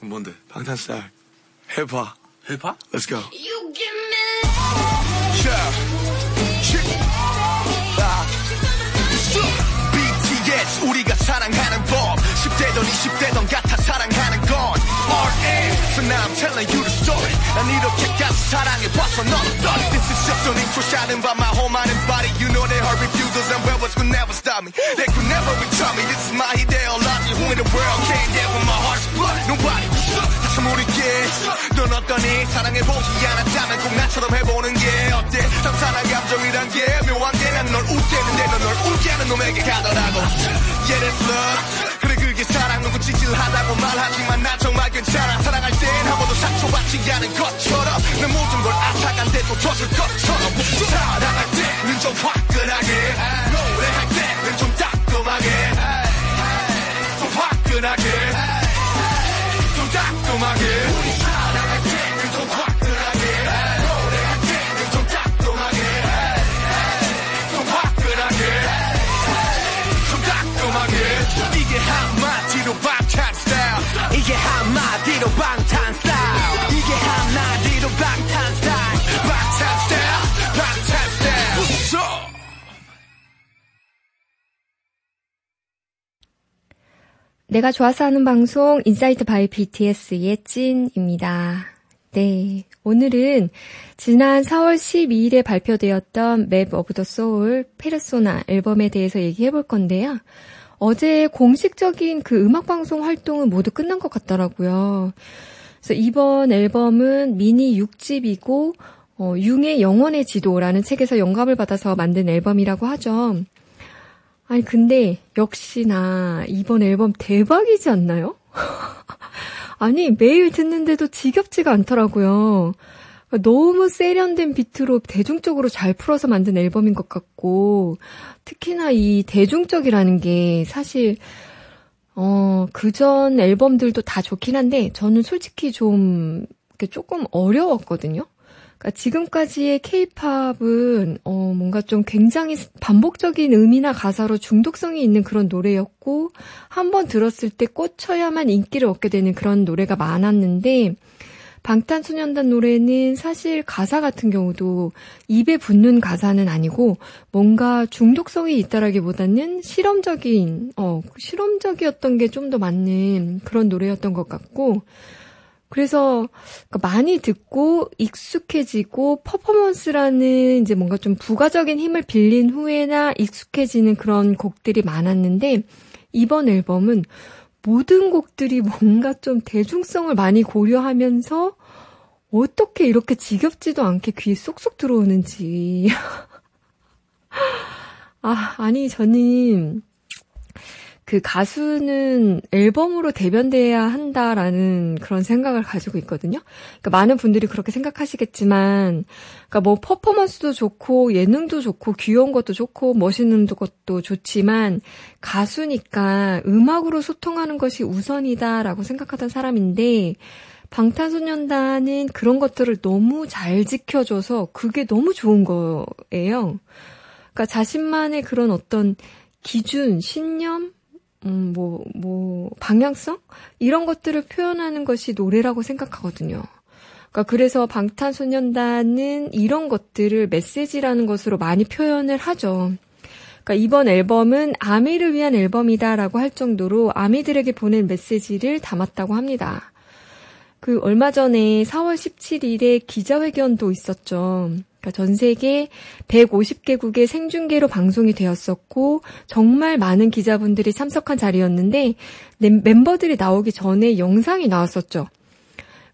뭔데? 방탄스타일. 해봐. 해봐? Let's go. You give me BTS 우리가 사랑하는 법 10대던 20대던 같아 So now I'm telling you the story 난 이렇게까지 사랑해봤어 넌 어떠니 This is just an intro shining by my whole mind and body You know they heard refusals and rebels could never stop me They could never return me This is my ideology Who in the world came there with my heart's blood Nobody 다시 모르게 넌 어떠니 사랑해보지 않았다면 꼭 나처럼 해보는 게 어때 상상한 감정이란 게 묘한 게난널 웃게 했는데 넌널 웃게 하는 놈에게 가더라고 Yeah that's love 그래 그게 사랑 누구 찌질하다고 말하지만 난 정말 괜찮아. 사랑할 땐한 번도 상처받지 않은 것처럼 내 모든 걸 앗아간데도 터질 것처럼 사랑할 때는 좀 화끈하게. 노래할 때는 좀 따끔하게. 좀 화끈하게. 좀 따끔하게. 우리 사랑 내가 좋아서 하는 방송 insight by BTS의 찐입니다. 네. 오늘은 지난 4월 12일에 발표되었던 Map of the Soul Persona 앨범에 대해서 얘기해 볼 건데요. 어제 공식적인 그 음악 방송 활동은 모두 끝난 것 같더라고요. 그래서 이번 앨범은 미니 6집이고, 어, 융의 영혼의 지도라는 책에서 영감을 받아서 만든 앨범이라고 하죠. 아니, 근데 역시나 이번 앨범 대박이지 않나요? 아니, 매일 듣는데도 지겹지가 않더라고요. 너무 세련된 비트로 대중적으로 잘 풀어서 만든 앨범인 것 같고, 특히나 이 대중적이라는 게 사실, 어, 그전 앨범들도 다 좋긴 한데, 저는 솔직히 좀, 조금 어려웠거든요? 그러니까 지금까지의 케이팝은, 어, 뭔가 좀 굉장히 반복적인 음이나 가사로 중독성이 있는 그런 노래였고, 한 번 들었을 때 꽂혀야만 인기를 얻게 되는 그런 노래가 많았는데, 방탄소년단 노래는 사실 가사 같은 경우도 입에 붙는 가사는 아니고 뭔가 중독성이 있다라기보다는 실험적인, 어, 실험적이었던 게 좀 더 맞는 그런 노래였던 것 같고, 그래서 많이 듣고 익숙해지고 퍼포먼스라는 이제 뭔가 좀 부가적인 힘을 빌린 후에나 익숙해지는 그런 곡들이 많았는데, 이번 앨범은 모든 곡들이 뭔가 좀 대중성을 많이 고려하면서 어떻게 이렇게 지겹지도 않게 귀에 쏙쏙 들어오는지. 아, 아니, 저는 그 가수는 앨범으로 대변돼야 한다라는 그런 생각을 가지고 있거든요. 그러니까 많은 분들이 그렇게 생각하시겠지만, 그러니까 뭐 퍼포먼스도 좋고 예능도 좋고 귀여운 것도 좋고 멋있는 것도 좋지만 가수니까 음악으로 소통하는 것이 우선이다라고 생각하던 사람인데 방탄소년단은 그런 것들을 너무 잘 지켜줘서 그게 너무 좋은 거예요. 그러니까 자신만의 그런 어떤 기준, 신념, 음, 뭐, 뭐, 방향성? 이런 것들을 표현하는 것이 노래라고 생각하거든요. 그러니까 그래서 방탄소년단은 이런 것들을 메시지라는 것으로 많이 표현을 하죠. 그러니까 이번 앨범은 아미를 위한 앨범이다라고 할 정도로 아미들에게 보낸 메시지를 담았다고 합니다. 그 얼마 전에 4월 17일에 기자회견도 있었죠. 그러니까 전 세계 150개국의 생중계로 방송이 되었었고 정말 많은 기자분들이 참석한 자리였는데 멤버들이 나오기 전에 영상이 나왔었죠.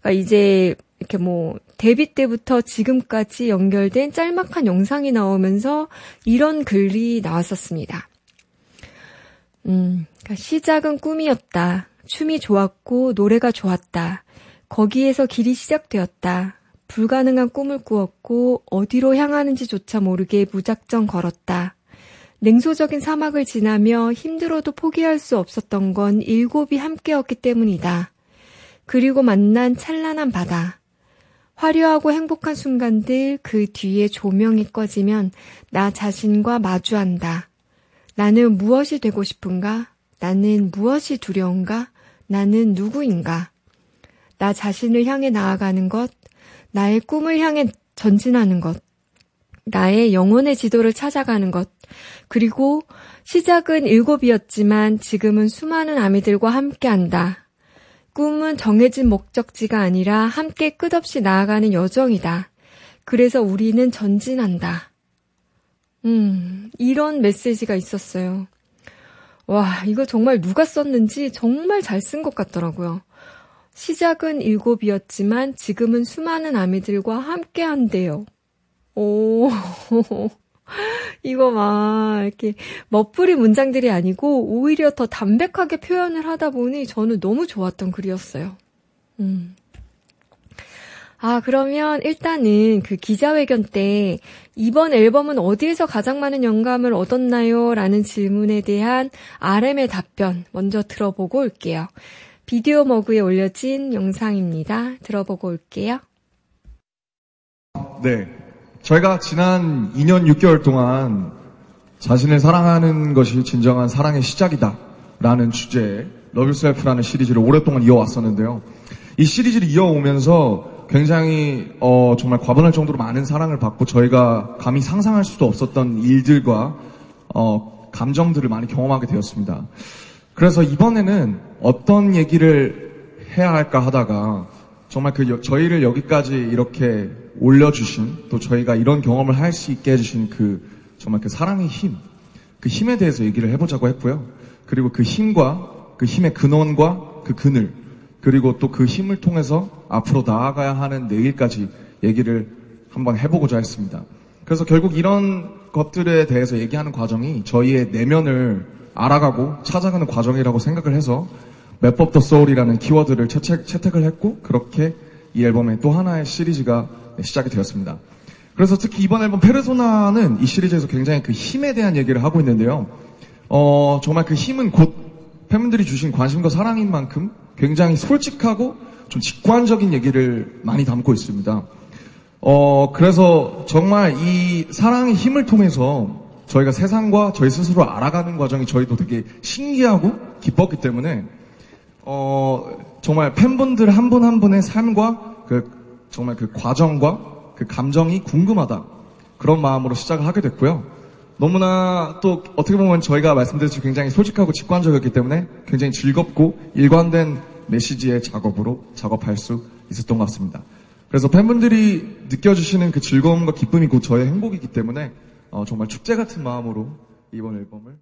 그러니까 이제 이렇게 뭐 데뷔 때부터 지금까지 연결된 짤막한 영상이 나오면서 이런 글이 나왔었습니다. 음, 그러니까 시작은 꿈이었다. 춤이 좋았고 노래가 좋았다. 거기에서 길이 시작되었다. 불가능한 꿈을 꾸었고 어디로 향하는지조차 모르게 무작정 걸었다. 냉소적인 사막을 지나며 힘들어도 포기할 수 없었던 건 일곱이 함께였기 때문이다. 그리고 만난 찬란한 바다. 화려하고 행복한 순간들 그 뒤에 조명이 꺼지면 나 자신과 마주한다. 나는 무엇이 되고 싶은가? 나는 무엇이 두려운가? 나는 누구인가? 나 자신을 향해 나아가는 것, 나의 꿈을 향해 전진하는 것, 나의 영혼의 지도를 찾아가는 것, 그리고 시작은 일곱이었지만 지금은 수많은 아미들과 함께 한다. 꿈은 정해진 목적지가 아니라 함께 끝없이 나아가는 여정이다. 그래서 우리는 전진한다. 음, 이런 메시지가 있었어요. 와, 이거 정말 누가 썼는지 정말 잘 쓴 것 같더라고요. 시작은 일곱이었지만 지금은 수많은 아미들과 함께 한대요. 오, 이거 막 이렇게 멋부리 문장들이 아니고 오히려 더 담백하게 표현을 하다 보니 저는 너무 좋았던 글이었어요. 음. 아, 그러면 일단은 그 기자회견 때 이번 앨범은 어디에서 가장 많은 영감을 얻었나요? 라는 질문에 대한 RM의 답변 먼저 들어보고 올게요. 비디오 머그에 올려진 영상입니다. 들어보고 올게요. 네. 저희가 지난 2년 6개월 동안 자신을 사랑하는 것이 진정한 사랑의 시작이다. 라는 주제의 Love Yourself라는 시리즈를 오랫동안 이어왔었는데요. 이 시리즈를 이어오면서 굉장히 어, 정말 과분할 정도로 많은 사랑을 받고 저희가 감히 상상할 수도 없었던 일들과 어, 감정들을 많이 경험하게 되었습니다. 그래서 이번에는 어떤 얘기를 해야 할까 하다가 정말 그 여- 저희를 여기까지 이렇게 올려주신 또 저희가 이런 경험을 할 수 있게 해주신 그 정말 그 사랑의 힘, 그 힘에 대해서 얘기를 해보자고 했고요. 그리고 그 힘과 그 힘의 근원과 그 그늘 그리고 또 그 힘을 통해서 앞으로 나아가야 하는 내일까지 얘기를 한번 해보고자 했습니다. 그래서 결국 이런 것들에 대해서 얘기하는 과정이 저희의 내면을 알아가고 찾아가는 과정이라고 생각을 해서 맵업 더 소울이라는 키워드를 채택, 채택을 했고 그렇게 이 앨범의 또 하나의 시리즈가 시작이 되었습니다. 그래서 특히 이번 앨범 페르소나는 이 시리즈에서 굉장히 그 힘에 대한 얘기를 하고 있는데요. 어, 정말 그 힘은 곧 팬분들이 주신 관심과 사랑인 만큼 굉장히 솔직하고 좀 직관적인 얘기를 많이 담고 있습니다. 어, 그래서 정말 이 사랑의 힘을 통해서 저희가 세상과 저희 스스로 알아가는 과정이 저희도 되게 신기하고 기뻤기 때문에 어, 정말 팬분들 한 분 한 분의 삶과 그 정말 그 과정과 그 감정이 궁금하다. 그런 마음으로 시작을 하게 됐고요. 너무나 또 어떻게 보면 저희가 말씀드렸듯이 굉장히 솔직하고 직관적이었기 때문에 굉장히 즐겁고 일관된 메시지의 작업으로 작업할 수 있었던 것 같습니다. 그래서 팬분들이 느껴주시는 그 즐거움과 기쁨이 곧 저의 행복이기 때문에 어, 정말 축제 같은 마음으로 이번 앨범을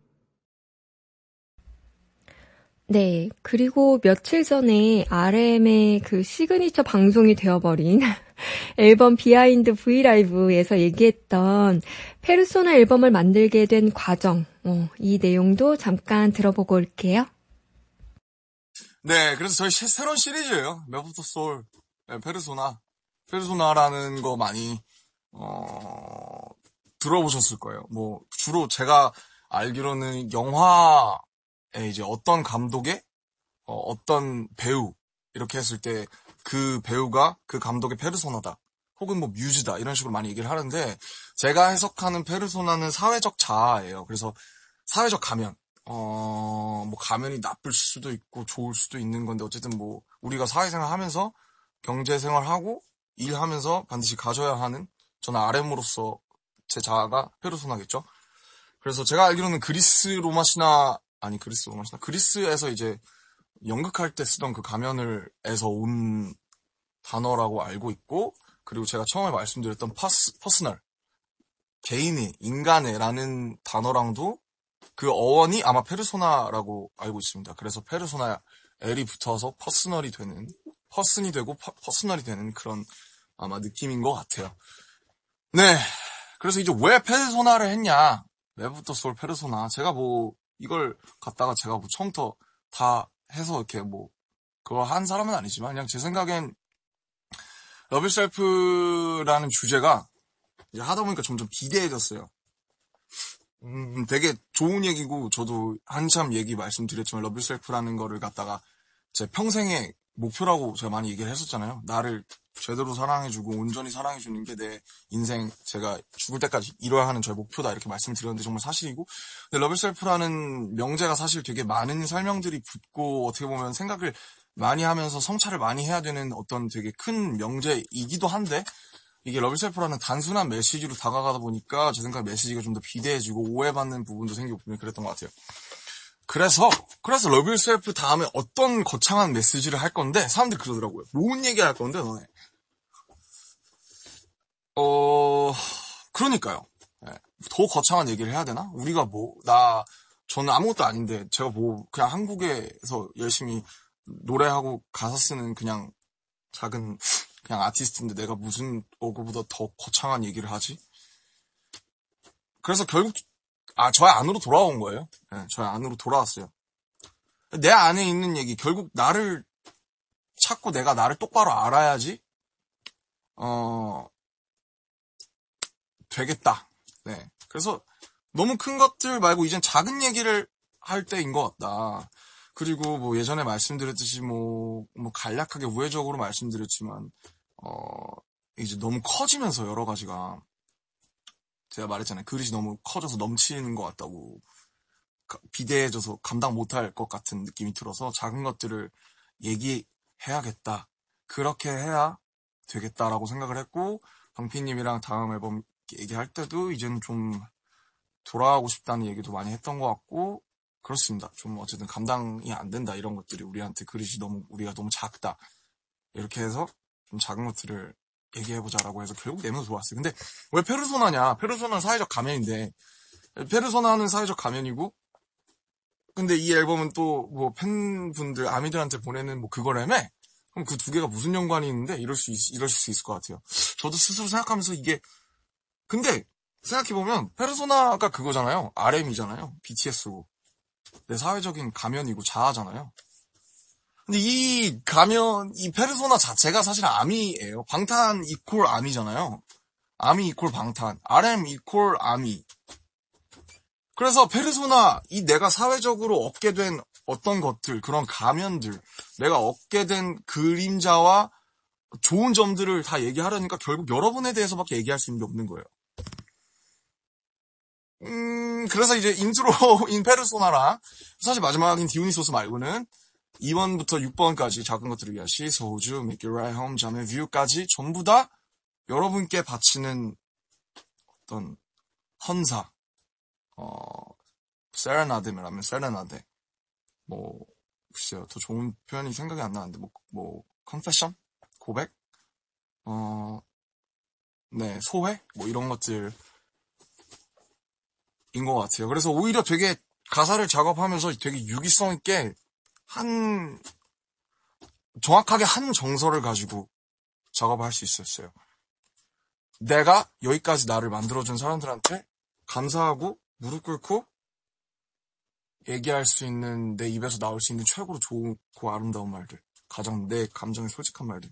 네. 그리고 며칠 전에 RM의 그 시그니처 방송이 되어버린 앨범 behind V LIVE에서 얘기했던 페르소나 앨범을 만들게 된 과정, 어, 이 내용도 잠깐 들어보고 올게요. 네, 그래서 저희 시- 새로운 시리즈예요. Map of Soul, 네, 페르소나. 페르소나라는 거 많이 어, 들어보셨을 거예요. 뭐 주로 제가 알기로는 영화에 이제 어떤 감독의 어떤 배우 이렇게 했을 때 그 배우가 그 감독의 페르소나다. 혹은 뭐 뮤즈다 이런 식으로 많이 얘기를 하는데 제가 해석하는 페르소나는 사회적 자아예요. 그래서 사회적 가면 어, 뭐 가면이 나쁠 수도 있고 좋을 수도 있는 건데 어쨌든 뭐 우리가 사회생활 하면서 경제생활 하고 일하면서 반드시 가져야 하는 저는 RM으로서 제 자아가 페르소나겠죠. 그래서 제가 알기로는 그리스 로마 신화 아니 그리스 로마 신화 그리스에서 이제 연극할 때 쓰던 그 가면을에서 온 단어라고 알고 있고 그리고 제가 처음에 말씀드렸던 pers, personal 개인의 인간의라는 단어랑도 그 어원이 아마 페르소나라고 알고 있습니다. 그래서 페르소나 L이 붙어서 personal이 되는 person이 되고 per, personal이 되는 그런 아마 느낌인 것 같아요. 네. 그래서 이제 왜 페르소나를 했냐? 왜 Map of the Soul 페르소나? 제가 뭐 이걸 갖다가 제가 뭐 처음부터 다 해서 이렇게 뭐 그거 한 사람은 아니지만 그냥 제 생각엔 Love Yourself라는 주제가 이제 하다 보니까 점점 비대해졌어요. 음, 되게 좋은 얘기고 저도 한참 얘기 말씀드렸지만 Love Yourself라는 거를 갖다가 제 평생의 목표라고 제가 많이 얘기를 했었잖아요. 나를 제대로 사랑해주고 온전히 사랑해주는 게 내 인생 제가 죽을 때까지 이뤄야 하는 저의 목표다 이렇게 말씀을 드렸는데 정말 사실이고 근데 Love Yourself라는 명제가 사실 되게 많은 설명들이 붙고 어떻게 보면 생각을 많이 하면서 성찰을 많이 해야 되는 어떤 되게 큰 명제이기도 한데 이게 Love Yourself라는 단순한 메시지로 다가가다 보니까 제 생각에 메시지가 좀 더 비대해지고 오해받는 부분도 생기고 분명히 그랬던 것 같아요. 그래서 그래서 Love Yourself 다음에 어떤 거창한 메시지를 할 건데 사람들이 그러더라고요. 뭔 얘기 할 건데 너네. 어 그러니까요. 예, 더 거창한 얘기를 해야 되나? 우리가 뭐 나 저는 아무것도 아닌데 제가 뭐 그냥 한국에서 열심히 노래하고 가사 쓰는 그냥 작은 그냥 아티스트인데 내가 무슨 어그보다 더 거창한 얘기를 하지? 그래서 결국 아 저의 안으로 돌아온 거예요. 네, 저의 안으로 돌아왔어요. 내 안에 있는 얘기 결국 나를 찾고 내가 나를 똑바로 알아야지 어 되겠다. 네. 그래서 너무 큰 것들 말고 이젠 작은 얘기를 할 때인 것 같다. 그리고 뭐 예전에 말씀드렸듯이 뭐, 뭐 간략하게 우회적으로 말씀드렸지만, 어, 이제 너무 커지면서 여러 가지가, 제가 말했잖아요. 그릇이 너무 커져서 넘치는 것 같다고. 가- 비대해져서 감당 못할 것 같은 느낌이 들어서 작은 것들을 얘기해야겠다. 그렇게 해야 되겠다라고 생각을 했고, 방피님이랑 다음 앨범 얘기할 때도 이제는 좀 돌아가고 싶다는 얘기도 많이 했던 것 같고, 그렇습니다. 좀 어쨌든 감당이 안 된다 이런 것들이 우리한테 그릇이 너무 우리가 너무 작다 이렇게 해서 좀 작은 것들을 얘기해보자라고 해서 결국 내면서 좋았어요. 근데 왜 페르소나냐? 페르소나는 사회적 가면인데 페르소나는 사회적 가면이고 근데 이 앨범은 또 뭐 팬분들 아미들한테 보내는 뭐 그거라며? 그럼 그 두 개가 무슨 연관이 있는데 이럴 수 있, 이러실 수 있을 것 같아요. 저도 스스로 생각하면서 이게 근데 생각해보면 페르소나가 그거잖아요. RM이잖아요. BTS고. 내 사회적인 가면이고 자아잖아요. 근데 이 가면, 이 페르소나 자체가 사실 아미예요. 방탄 이콜 아미잖아요. 아미 이콜 방탄. RM 이콜 아미. 그래서 페르소나, 이 내가 사회적으로 얻게 된 어떤 것들, 그런 가면들, 내가 얻게 된 그림자와 좋은 점들을 다 얘기하려니까 결국 여러분에 대해서밖에 얘기할 수 있는 게 없는 거예요. 음, 그래서 이제 intro인 페르소나랑 사실 마지막인 디오니소스 말고는 2번부터 6번까지 작은 것들을 위한 시, 소우주, Right, Home, Jamais Vu까지 전부 다 여러분께 바치는 어떤 헌사, 어, 세레나데라면 세레나데, 뭐, 글쎄요, 더 좋은 표현이 생각이 안 나는데, 뭐, 뭐, confession? 고백? 어, 네, 소회? 뭐 이런 것들, 인 것 같아요. 그래서 오히려 되게 가사를 작업하면서 되게 유기성 있게 한, 정확하게 한 정서를 가지고 작업할 수 있었어요. 내가 여기까지 나를 만들어준 사람들한테 감사하고 무릎 꿇고 얘기할 수 있는 내 입에서 나올 수 있는 최고로 좋고 아름다운 말들. 가장 내 감정에 솔직한 말들.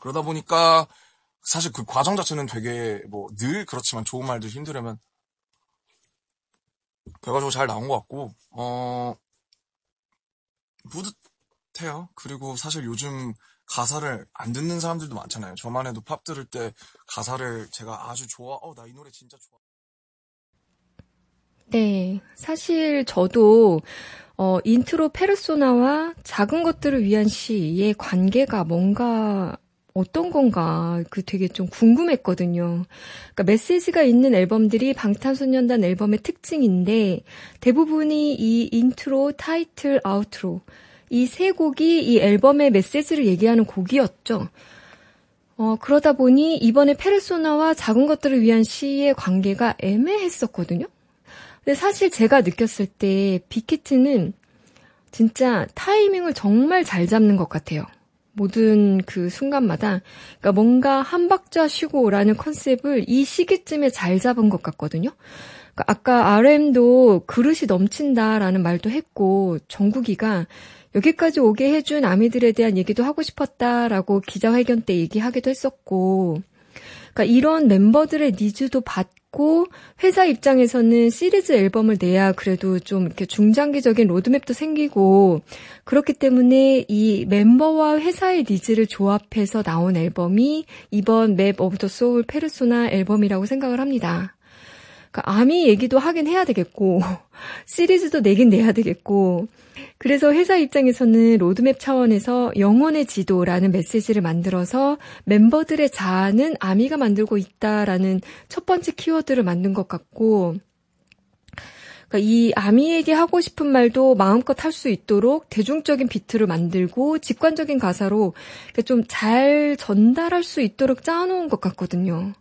그러다 보니까 사실 그 과정 자체는 되게 뭐 늘 그렇지만 좋은 말들 힘들으면 그래가지고 잘 나온 것 같고, 어, 뿌듯해요. 그리고 사실 요즘 가사를 안 듣는 사람들도 많잖아요. 저만 해도 팝 들을 때 가사를 제가 아주 좋아, 어, 나 이 노래 진짜 좋아. 네, 사실 저도 어, 인트로 페르소나와 작은 것들을 위한 시의 관계가 뭔가 어떤 건가 그 되게 좀 궁금했거든요. 그러니까 메시지가 있는 앨범들이 방탄소년단 앨범의 특징인데 대부분이 이 인트로, 타이틀, outro 이 세 곡이 이 앨범의 메시지를 얘기하는 곡이었죠. 어, 그러다 보니 이번에 페르소나와 작은 것들을 위한 시의 관계가 애매했었거든요. 근데 사실 제가 느꼈을 때 빅히트는 진짜 타이밍을 정말 잘 잡는 것 같아요. 모든 그 순간마다 그러니까 뭔가 한 박자 쉬고라는 컨셉을 이 시기쯤에 잘 잡은 것 같거든요. 그러니까 아까 RM도 그릇이 넘친다라는 말도 했고 정국이가 여기까지 오게 해준 아미들에 대한 얘기도 하고 싶었다라고 기자회견 때 얘기하기도 했었고 그러니까 이런 멤버들의 needs도 받고 있고 회사 입장에서는 시리즈 앨범을 내야 그래도 좀 이렇게 중장기적인 로드맵도 생기고 그렇기 때문에 이 멤버와 회사의 needs를 조합해서 나온 앨범이 이번 Map of the Soul 페르소나 앨범이라고 생각을 합니다. 그러니까 아미 얘기도 하긴 해야 되겠고 시리즈도 내긴 내야 되겠고 그래서 회사 입장에서는 로드맵 차원에서 영혼의 지도라는 메시지를 만들어서 멤버들의 자아는 아미가 만들고 있다라는 첫 번째 키워드를 만든 것 같고 그러니까 이 아미에게 하고 싶은 말도 마음껏 할 수 있도록 대중적인 비트를 만들고 직관적인 가사로 좀 잘 전달할 수 있도록 짜놓은 것 같거든요.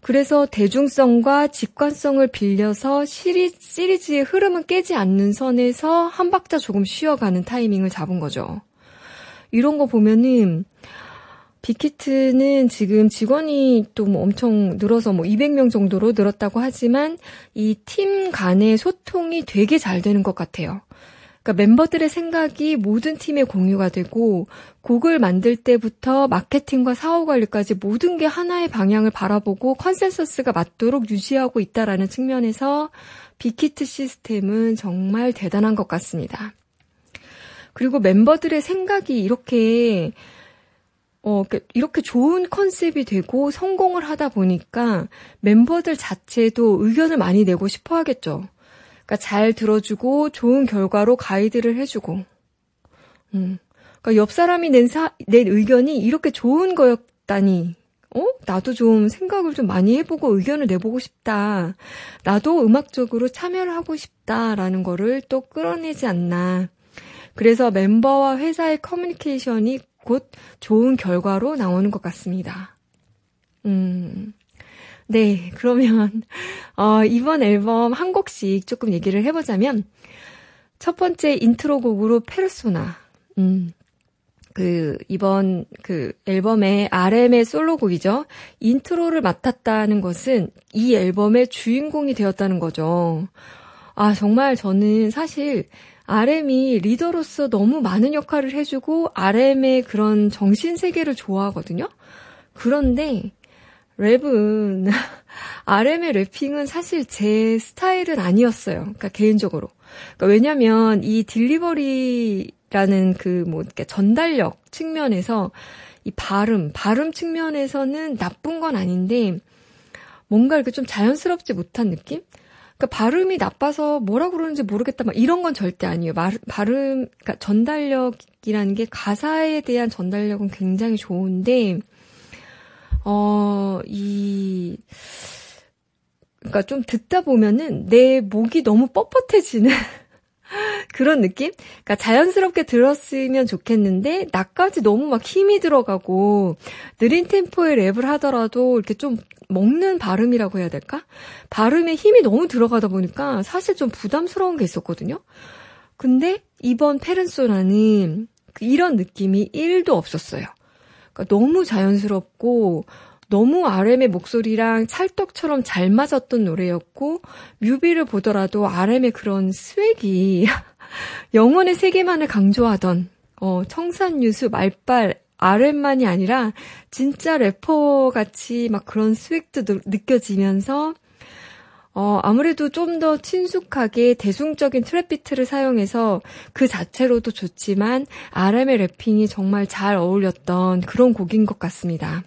그래서 대중성과 직관성을 빌려서 시리, 시리즈의 흐름은 깨지 않는 선에서 한 박자 조금 쉬어가는 타이밍을 잡은 거죠. 이런 거 보면은 빅히트는 지금 직원이 또 뭐 엄청 늘어서 뭐 200명 정도로 늘었다고 하지만 이 팀 간의 소통이 되게 잘 되는 것 같아요. 그러니까 멤버들의 생각이 모든 팀에 공유가 되고 곡을 만들 때부터 마케팅과 사후 관리까지 모든 게 하나의 방향을 바라보고 컨센서스가 맞도록 유지하고 있다라는 측면에서 빅히트 시스템은 정말 대단한 것 같습니다. 그리고 멤버들의 생각이 이렇게 어, 이렇게 좋은 컨셉이 되고 성공을 하다 보니까 멤버들 자체도 의견을 많이 내고 싶어 하겠죠. 그러니까 잘 들어주고 좋은 결과로 가이드를 해주고, 음. 그러니까 옆 사람이 낸, 사, 낸 의견이 이렇게 좋은 거였다니, 어? 나도 좀 생각을 좀 많이 해보고 의견을 내보고 싶다. 나도 음악적으로 참여를 하고 싶다라는 거를 또 끌어내지 않나. 그래서 멤버와 회사의 커뮤니케이션이 곧 좋은 결과로 나오는 것 같습니다. 음. 네, 그러면, 어, 이번 앨범 한 곡씩 조금 얘기를 해보자면, 첫 번째 인트로 곡으로 페르소나. 음, 그, 이번 그 앨범의 RM의 솔로곡이죠. 인트로를 맡았다는 것은 이 앨범의 주인공이 되었다는 거죠. 아, 정말 저는 사실 RM이 리더로서 너무 많은 역할을 해주고 RM의 그런 정신 세계를 좋아하거든요. 그런데 랩은 RM의 래핑은 사실 제 스타일은 아니었어요. 그러니까 개인적으로. 그러니까 왜냐면 이 딜리버리라는 그 뭐 전달력 측면에서 이 발음, 발음 측면에서는 나쁜 건 아닌데 뭔가 이렇게 좀 자연스럽지 못한 느낌? 그러니까 발음이 나빠서 뭐라 그러는지 모르겠다 막 이런 건 절대 아니에요. 말, 발음 그러니까 전달력이라는 게 가사에 대한 전달력은 굉장히 좋은데 어, 이, 그러니까 좀 듣다 보면은 내 목이 너무 뻣뻣해지는 그런 느낌? 그러니까 자연스럽게 들었으면 좋겠는데 나까지 너무 막 힘이 들어가고 느린 템포의 랩을 하더라도 이렇게 좀 먹는 발음이라고 해야 될까? 발음에 힘이 너무 들어가다 보니까 사실 좀 부담스러운 게 있었거든요. 근데 이번 페른소라는 그 이런 느낌이 1도 없었어요. 그러니까 너무 자연스럽고 너무 RM의 목소리랑 찰떡처럼 잘 맞았던 노래였고 뮤비를 보더라도 RM의 그런 swag이 영혼의 세계만을 강조하던 어, 청산 유수 말빨 RM만이 아니라 진짜 래퍼 같이 막 그런 swag도 느껴지면서 어, 아무래도 좀 더 친숙하게 대중적인 trap 비트를 사용해서 그 자체로도 좋지만 RM의 rapping이 정말 잘 어울렸던 그런 곡인 것 같습니다.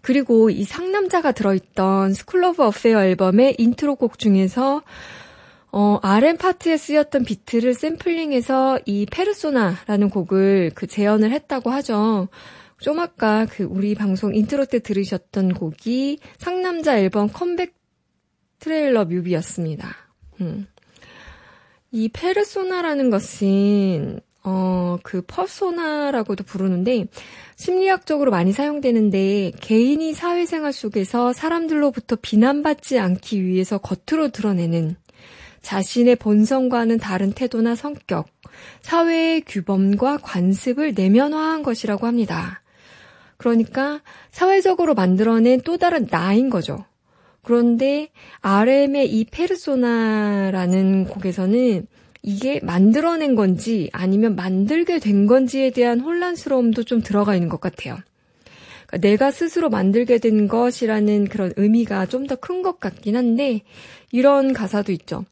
그리고 이 상남자가 들어있던 Skool Luv Affair 앨범의 인트로곡 중에서 어, RM 파트에 쓰였던 비트를 샘플링해서 이 페르소나라는 곡을 그 재현을 했다고 하죠. 좀 아까 그 우리 방송 인트로 때 들으셨던 곡이 상남자 앨범 컴백 트레일러 뮤비였습니다. 음. 이 페르소나라는 것은 어, 그 퍼소나라고도 부르는데 심리학적으로 많이 사용되는데 개인이 사회생활 속에서 사람들로부터 비난받지 않기 위해서 겉으로 드러내는 자신의 본성과는 다른 태도나 성격, 사회의 규범과 관습을 내면화한 것이라고 합니다. 그러니까 사회적으로 만들어낸 또 다른 나인 거죠. 그런데 RM의 이 페르소나라는 곡에서는 이게 만들어낸 건지 아니면 만들게 된 건지에 대한 혼란스러움도 좀 들어가 있는 것 같아요. 그러니까 내가 스스로 만들게 된 것이라는 그런 의미가 좀 더 큰 것 같긴 한데 이런 가사도 있죠.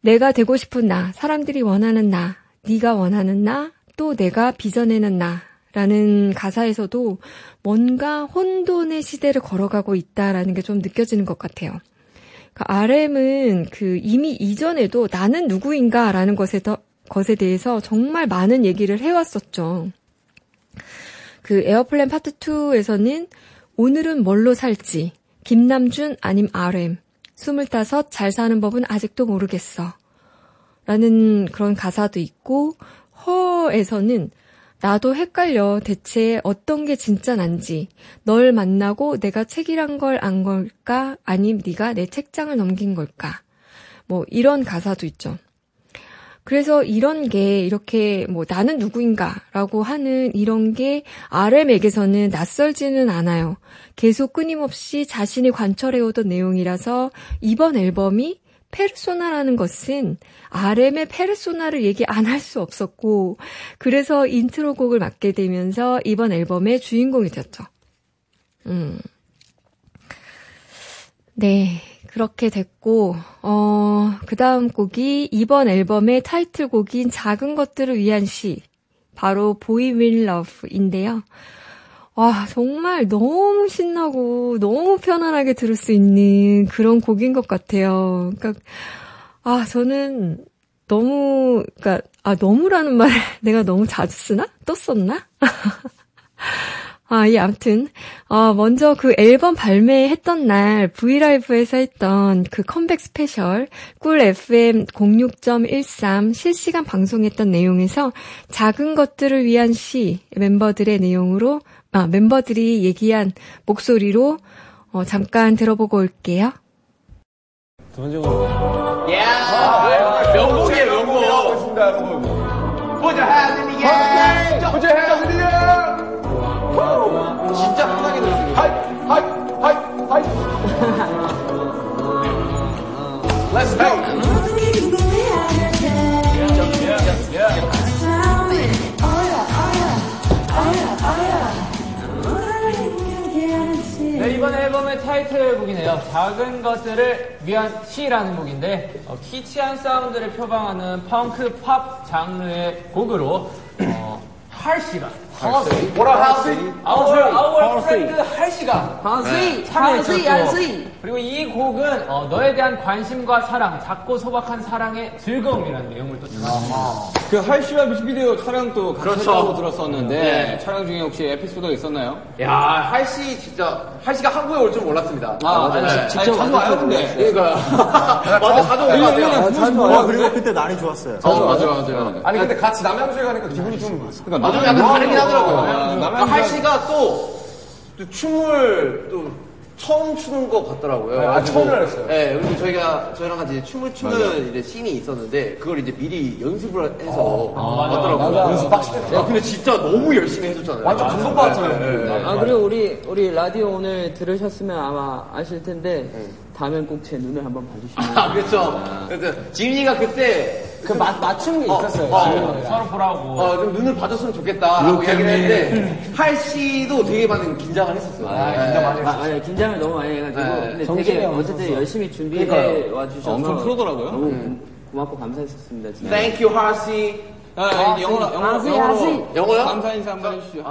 내가 되고 싶은 나, 사람들이 원하는 나, 네가 원하는 나, 또 내가 빚어내는 나 라는 가사에서도 뭔가 혼돈의 시대를 걸어가고 있다라는 게 좀 느껴지는 것 같아요. 그 RM은 그 이미 이전에도 나는 누구인가라는 것에 더, 것에 대해서 정말 많은 얘기를 해왔었죠. 그 Airplane part 2에서는 오늘은 뭘로 살지, 김남준 아님 RM, 스물다섯 잘 사는 법은 아직도 모르겠어. 라는 그런 가사도 있고, 허에서는 나도 헷갈려. 대체 어떤 게 진짜 난지. 널 만나고 내가 책이란 걸 안 걸까? 아님 네가 내 책장을 넘긴 걸까? 뭐 이런 가사도 있죠. 그래서 이런 게 이렇게 뭐 나는 누구인가라고 하는 이런 게 RM에게서는 낯설지는 않아요. 계속 끊임없이 자신이 관철해오던 내용이라서 이번 앨범이 페르소나라는 것은 RM의 페르소나를 얘기 안 할 수 없었고, 그래서 인트로 곡을 맡게 되면서 이번 앨범의 주인공이 되었죠. 음. 네, 그렇게 됐고, 어, 그 다음 곡이 이번 앨범의 타이틀곡인 작은 것들을 위한 시, 바로 Boy With Luv인데요. 와, 정말 너무 신나고 너무 편안하게 들을 수 있는 그런 곡인 것 같아요. 그러니까, 아, 저는 너무, 그러니까, 아, 너무라는 말 내가 너무 자주 쓰나? 또 썼나? 아, 예, 아무튼, 어, 먼저 그 앨범 발매했던 날, V LIVE에서 했던 그 컴백 special, 꿀 FM 06.13 실시간 방송했던 내용에서 작은 것들을 위한 시 멤버들의 내용으로, 아, 멤버들이 얘기한 목소리로, 어, 잠깐 들어보고 올게요. 명곡이에요, 명곡. 진짜 앨범의 타이틀곡이네요. 작은 것들을 위한 시라는 곡인데, 어, 키치한 사운드를 표방하는 펑크 팝 장르의 곡으로, 어, 할시가. 뭐라 하지? our, our friend 할시가. 한수이. 한수이, 한수이. 그리고 이 곡은, 어, 너에 대한 관심과 사랑, 작고 소박한 사랑의 즐거움이라는 내용을 또 담았습니다. 그 할시와 뮤직비디오 촬영도 같이 그렇죠. 했다고 들었었는데 네. 촬영 중에 혹시 에피소드가 있었나요? 야, 할씨 진짜 할씨가 한국에 올 줄 몰랐습니다. 아, 맞아요. 네. 직접 자주 와요, 근데. 그러니까 맞아 자주 오는 것 같아요. 자주 와요. 그리고 그때 날이 좋았어요. 어, 맞아요, 맞아요. 아니 근데 같이 남양주에 가니까 기분이 좀 아, 좀 약간 다르긴 하 더라고요. 남양주가- 할씨가 또, 또 춤을 또 처음 추는 것 같더라고요. 아, 처음을 했어요. 네, 그리고 저희가 저희랑 같이 춤을 추는 이제 씬이 있었는데 그걸 이제 미리 연습을 해서 왔더라고요. 연습 빡시게. 야, 근데 진짜 너무 열심히 해줬잖아요. 완전 감동받았잖아요. 네, 네. 아, 그리고 우리, 우리 라디오 오늘 들으셨으면 아마 아실 텐데, 다음엔 꼭 제 눈을 한번 봐주시면. 아, 그렇죠. 그래서 지민이가 그때 그 맞, 맞춘 게 있었어요. 어, 서로 보라고. 어, 좀 눈을 봐줬으면 좋겠다라고 이야기를 했는데 할 씨도 되게 많은 긴장을 했었어요. 긴장 많이 아, 아니, 긴장을 너무 많이 해가지고. 네. 근데 되게 어쨌든 열심히 준비해 그러니까요. 와주셔서. 엄청 프로더라고요. 너무 고맙고 감사했었습니다, 진짜. Thank you, 할 씨. 아, 영어로, 영어로, 아시, 영어로 아시. 영어요? 감사 인사 한번 해주시죠.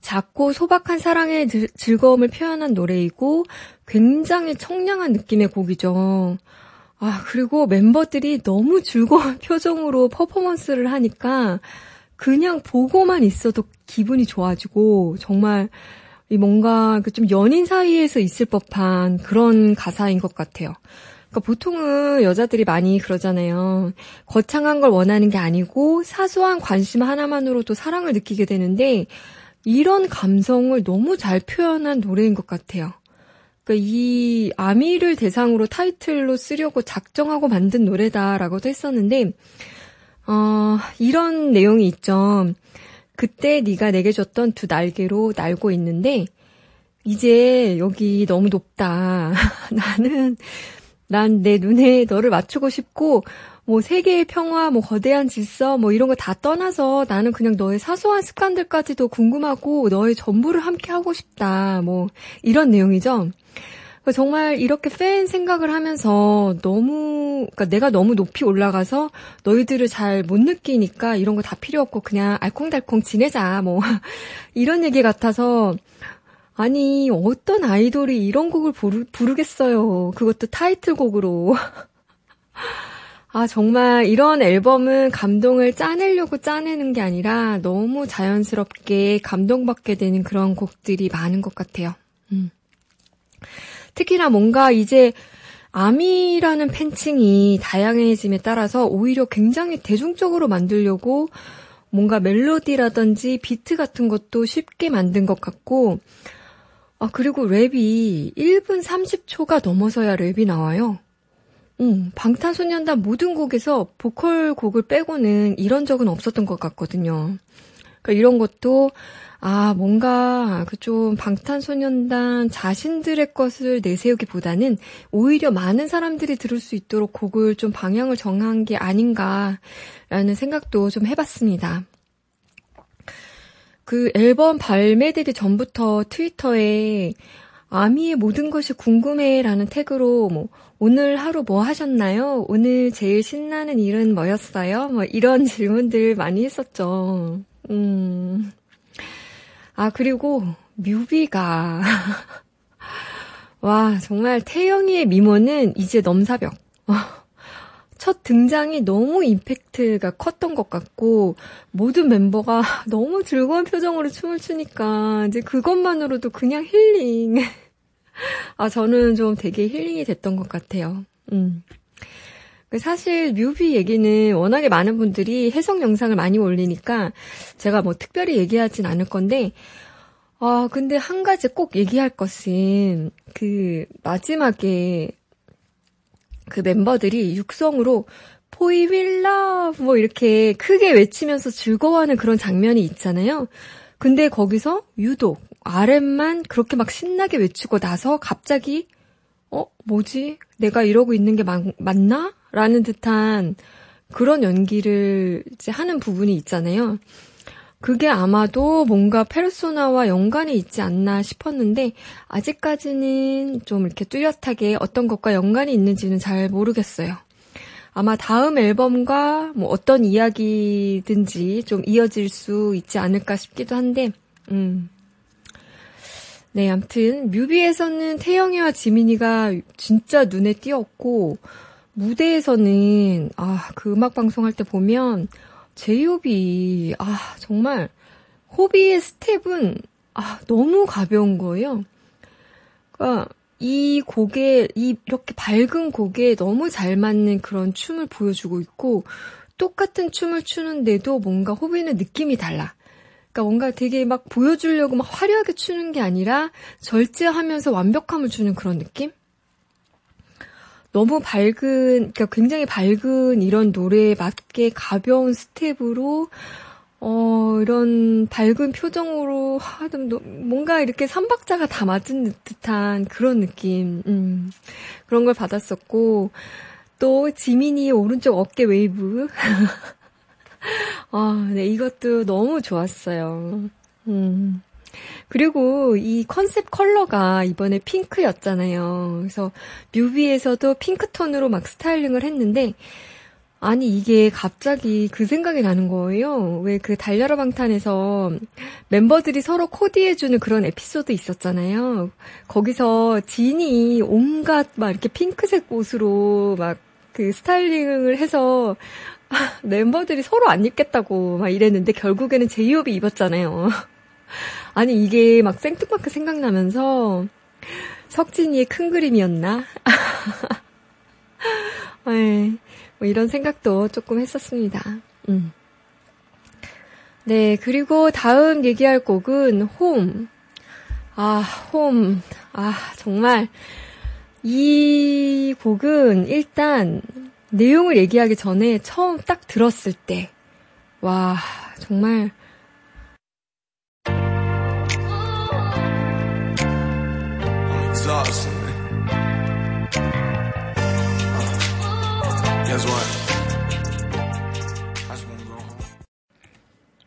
작고 소박한 사랑의 들- 즐거움을 표현한 노래이고 굉장히 청량한 느낌의 곡이죠. 아, 그리고 member들이 너무 즐거운 표정으로 퍼포먼스를 하니까 그냥 보고만 있어도 기분이 좋아지고 정말 이 뭔가 그좀 연인 사이에서 있을 법한 그런 가사인 것 같아요. 그러니까 보통은 여자들이 많이 그러잖아요. 거창한 걸 원하는 게 아니고 사소한 관심 하나만으로도 사랑을 느끼게 되는데 이런 감성을 너무 잘 표현한 노래인 것 같아요. 그러니까 이 아미를 대상으로 타이틀로 쓰려고 작정하고 만든 노래다라고도 했었는데 어, 이런 내용이 있죠. 그때 네가 내게 줬던 두 날개로 날고 있는데 이제 여기 너무 높다. 나는 난 내 눈에 너를 맞추고 싶고 뭐 세계의 평화, 뭐 거대한 질서, 뭐 이런 거 다 떠나서 나는 그냥 너의 사소한 습관들까지도 궁금하고 너의 전부를 함께 하고 싶다. 뭐 이런 내용이죠. 정말 이렇게 팬 생각을 하면서 너무, 그러니까 내가 너무 높이 올라가서 너희들을 잘 못 느끼니까 이런 거 다 필요 없고 그냥 알콩달콩 지내자. 뭐 이런 얘기 같아서 아니 어떤 아이돌이 이런 곡을 부르, 부르겠어요. 그것도 타이틀곡으로. 아, 정말 이런 앨범은 감동을 짜내려고 짜내는 게 아니라 너무 자연스럽게 감동받게 되는 그런 곡들이 많은 것 같아요. 음. 특히나 뭔가 이제 아미라는 팬층이 다양해짐에 따라서 오히려 굉장히 대중적으로 만들려고 뭔가 멜로디라든지 비트 같은 것도 쉽게 만든 것 같고, 아, 그리고 랩이 1분 30초가 넘어서야 랩이 나와요. 음, 방탄소년단 모든 곡에서 보컬 곡을 빼고는 이런 적은 없었던 것 같거든요. 그러니까 이런 것도 아, 뭔가 그 좀 방탄소년단 자신들의 것을 내세우기보다는 오히려 많은 사람들이 들을 수 있도록 곡을 좀 방향을 정한 게 아닌가라는 생각도 좀 해봤습니다. 그 앨범 발매되기 전부터 트위터에 아미의 모든 것이 궁금해라는 태그로 뭐 오늘 하루 뭐 하셨나요? 오늘 제일 신나는 일은 뭐였어요? 뭐 이런 질문들 많이 했었죠. 음. 아, 그리고 뮤비가 와, 정말 태영이의 미모는 이제 넘사벽. 첫 등장이 너무 임팩트가 컸던 것 같고 모든 멤버가 너무 즐거운 표정으로 춤을 추니까 이제 그것만으로도 그냥 힐링. 아, 저는 좀 되게 힐링이 됐던 것 같아요. 음. 사실 뮤비 얘기는 워낙에 많은 분들이 해석 영상을 많이 올리니까 제가 뭐 특별히 얘기하진 않을 건데, 아, 근데 한 가지 꼭 얘기할 것은 그 마지막에 그 멤버들이 육성으로 포이 윌라 뭐 이렇게 크게 외치면서 즐거워하는 그런 장면이 있잖아요. 근데 거기서 유독 RM만 그렇게 막 신나게 외치고 나서 갑자기 어 뭐지 내가 이러고 있는 게 맞, 맞나? 라는 듯한 그런 연기를 이제 하는 부분이 있잖아요. 그게 아마도 뭔가 페르소나와 연관이 있지 않나 싶었는데 아직까지는 좀 이렇게 뚜렷하게 어떤 것과 연관이 있는지는 잘 모르겠어요. 아마 다음 앨범과 뭐 어떤 이야기든지 좀 이어질 수 있지 않을까 싶기도 한데, 음. 네, 암튼 뮤비에서는 태영이와 지민이가 진짜 눈에 띄었고 무대에서는 아, 그 음악 방송할 때 보면 제이홉이 아, 정말 호비의 스텝은 아, 너무 가벼운 거예요. 그러니까 이 곡에 이 이렇게 밝은 곡에 너무 잘 맞는 그런 춤을 보여주고 있고 똑같은 춤을 추는데도 뭔가 호비는 느낌이 달라. 그러니까 뭔가 되게 막 보여주려고 막 화려하게 추는 게 아니라 절제하면서 완벽함을 주는 그런 느낌? 너무 밝은, 그러니까 굉장히 밝은 이런 노래에 맞게 가벼운 스텝으로, 어, 이런 밝은 표정으로, 하, 뭔가 이렇게 삼박자가 다 맞은 듯한 그런 느낌, 음, 그런 걸 받았었고, 또, 지민이의 오른쪽 어깨 웨이브. 아, 네, 이것도 너무 좋았어요. 음. 그리고 이 컨셉 컬러가 이번에 핑크였잖아요. 그래서 뮤비에서도 핑크톤으로 막 스타일링을 했는데, 아니, 이게 갑자기 그 생각이 나는 거예요. 왜 그 달려라 방탄에서 멤버들이 서로 코디해주는 그런 에피소드 있었잖아요. 거기서 진이 온갖 막 이렇게 핑크색 옷으로 막 그 스타일링을 해서 멤버들이 서로 안 입겠다고 막 이랬는데 결국에는 제이홉이 입었잖아요. 아니 이게 막 생뚱맞게 생각나면서 석진이의 큰 그림이었나? 네, 뭐 이런 생각도 조금 했었습니다. 음. 네, 그리고 다음 얘기할 곡은 홈. 아, 홈. 아, 정말. 이 곡은 일단 내용을 얘기하기 전에 처음 딱 들었을 때, 와, 정말.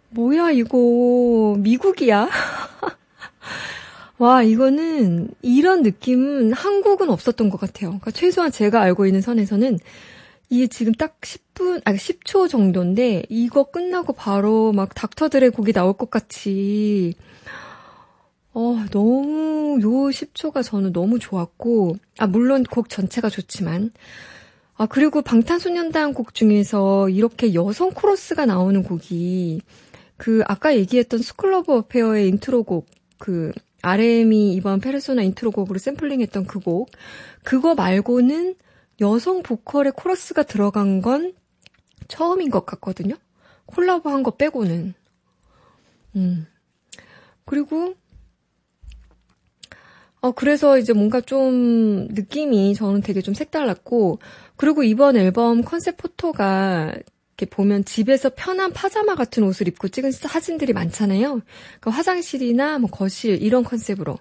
뭐야, 이거, 미국이야? 와, 이거는, 이런 느낌은 한국은 없었던 것 같아요. 그러니까 최소한 제가 알고 있는 선에서는 이게 지금 딱 10분, 아, 10초 정도인데, 이거 끝나고 바로 막 Dr. Dre의 곡이 나올 것 같이, 어, 너무, 요 10초가 저는 너무 좋았고, 아, 물론 곡 전체가 좋지만, 아, 그리고 방탄소년단 곡 중에서 이렇게 여성 코러스가 나오는 곡이, 그, 아까 얘기했던 Skool Luv Affair의 인트로곡, 그, RM이 이번 페르소나 인트로곡으로 샘플링했던 그 곡, 그거 말고는 여성 보컬의 코러스가 들어간 건 처음인 것 같거든요? 콜라보 한 거 빼고는. 음. 그리고, 어, 그래서 이제 뭔가 좀 느낌이 저는 되게 좀 색달랐고, 그리고 이번 앨범 컨셉 포토가 이렇게 보면 집에서 편한 파자마 같은 옷을 입고 찍은 사진들이 많잖아요. 그 화장실이나 뭐 거실 이런 컨셉으로.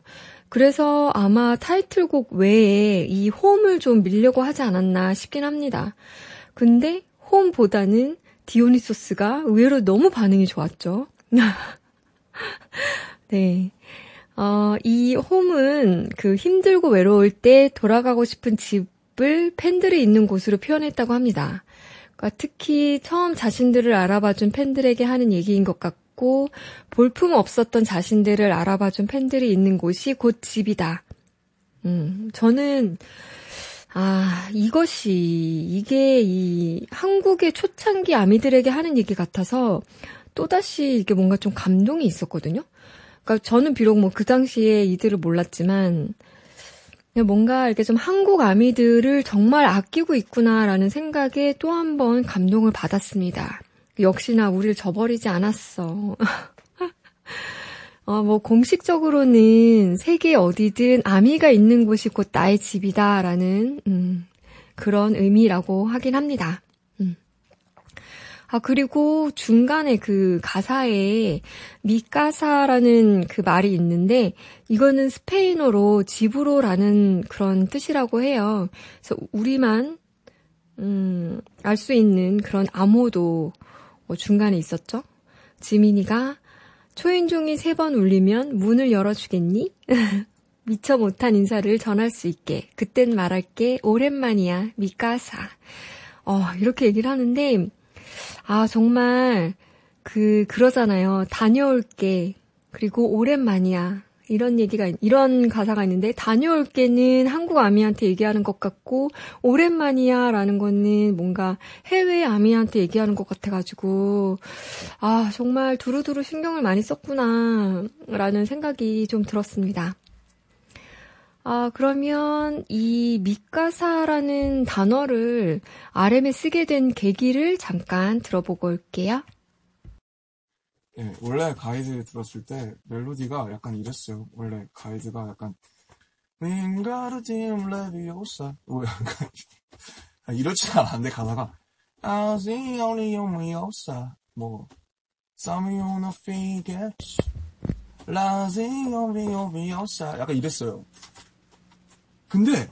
그래서 아마 타이틀곡 외에 이 홈을 좀 밀려고 하지 않았나 싶긴 합니다. 근데 홈보다는 디오니소스가 의외로 너무 반응이 좋았죠. 네. 어, 이 홈은 그 힘들고 외로울 때 돌아가고 싶은 집을 팬들이 있는 곳으로 표현했다고 합니다. 그러니까 특히 처음 자신들을 알아봐준 팬들에게 하는 얘기인 것 같고 볼품 없었던 자신들을 알아봐준 팬들이 있는 곳이 곧 집이다. 음, 저는 아 이것이 이게 이 한국의 초창기 아미들에게 하는 얘기 같아서 또다시 이게 뭔가 좀 감동이 있었거든요. 그러니까 저는 비록 뭐 그 당시에 이들을 몰랐지만 뭔가 이렇게 좀 한국 아미들을 정말 아끼고 있구나라는 생각에 또 한 번 감동을 받았습니다. 역시나 우리를 저버리지 않았어. 어, 뭐, 공식적으로는 세계 어디든 아미가 있는 곳이 곧 나의 집이다라는, 음, 그런 의미라고 하긴 합니다. 음. 아, 그리고 중간에 그 가사에 미카사라는 그 말이 있는데, 이거는 스페인어로 집으로라는 그런 뜻이라고 해요. 그래서 우리만, 음, 알 수 있는 그런 암호도 뭐 중간에 있었죠. 지민이가 초인종이 세 번 울리면 문을 열어주겠니? 미처 못한 인사를 전할 수 있게. 그땐 말할게. 오랜만이야. 미카사. 어, 이렇게 얘기를 하는데, 아, 정말, 그, 그러잖아요. 다녀올게. 그리고 오랜만이야. 이런 얘기가, 이런 가사가 있는데, 다녀올게는 한국 아미한테 얘기하는 것 같고, 오랜만이야 라는 거는 뭔가 해외 아미한테 얘기하는 것 같아가지고, 아, 정말 두루두루 신경을 많이 썼구나, 라는 생각이 좀 들었습니다. 아, 그러면 이 미카사라는 단어를 RM에 쓰게 된 계기를 잠깐 들어보고 올게요. 예, 원래 가이드 들었을 때 멜로디가 약간 이랬어요. 원래 가이드가 약간 윙가르딘 레비오사 뭐 약간 아, 이렇진 않았는데 가사가. I see only you me osa 뭐 Some you wanna forget. La see only you me osa 약간 이랬어요. 근데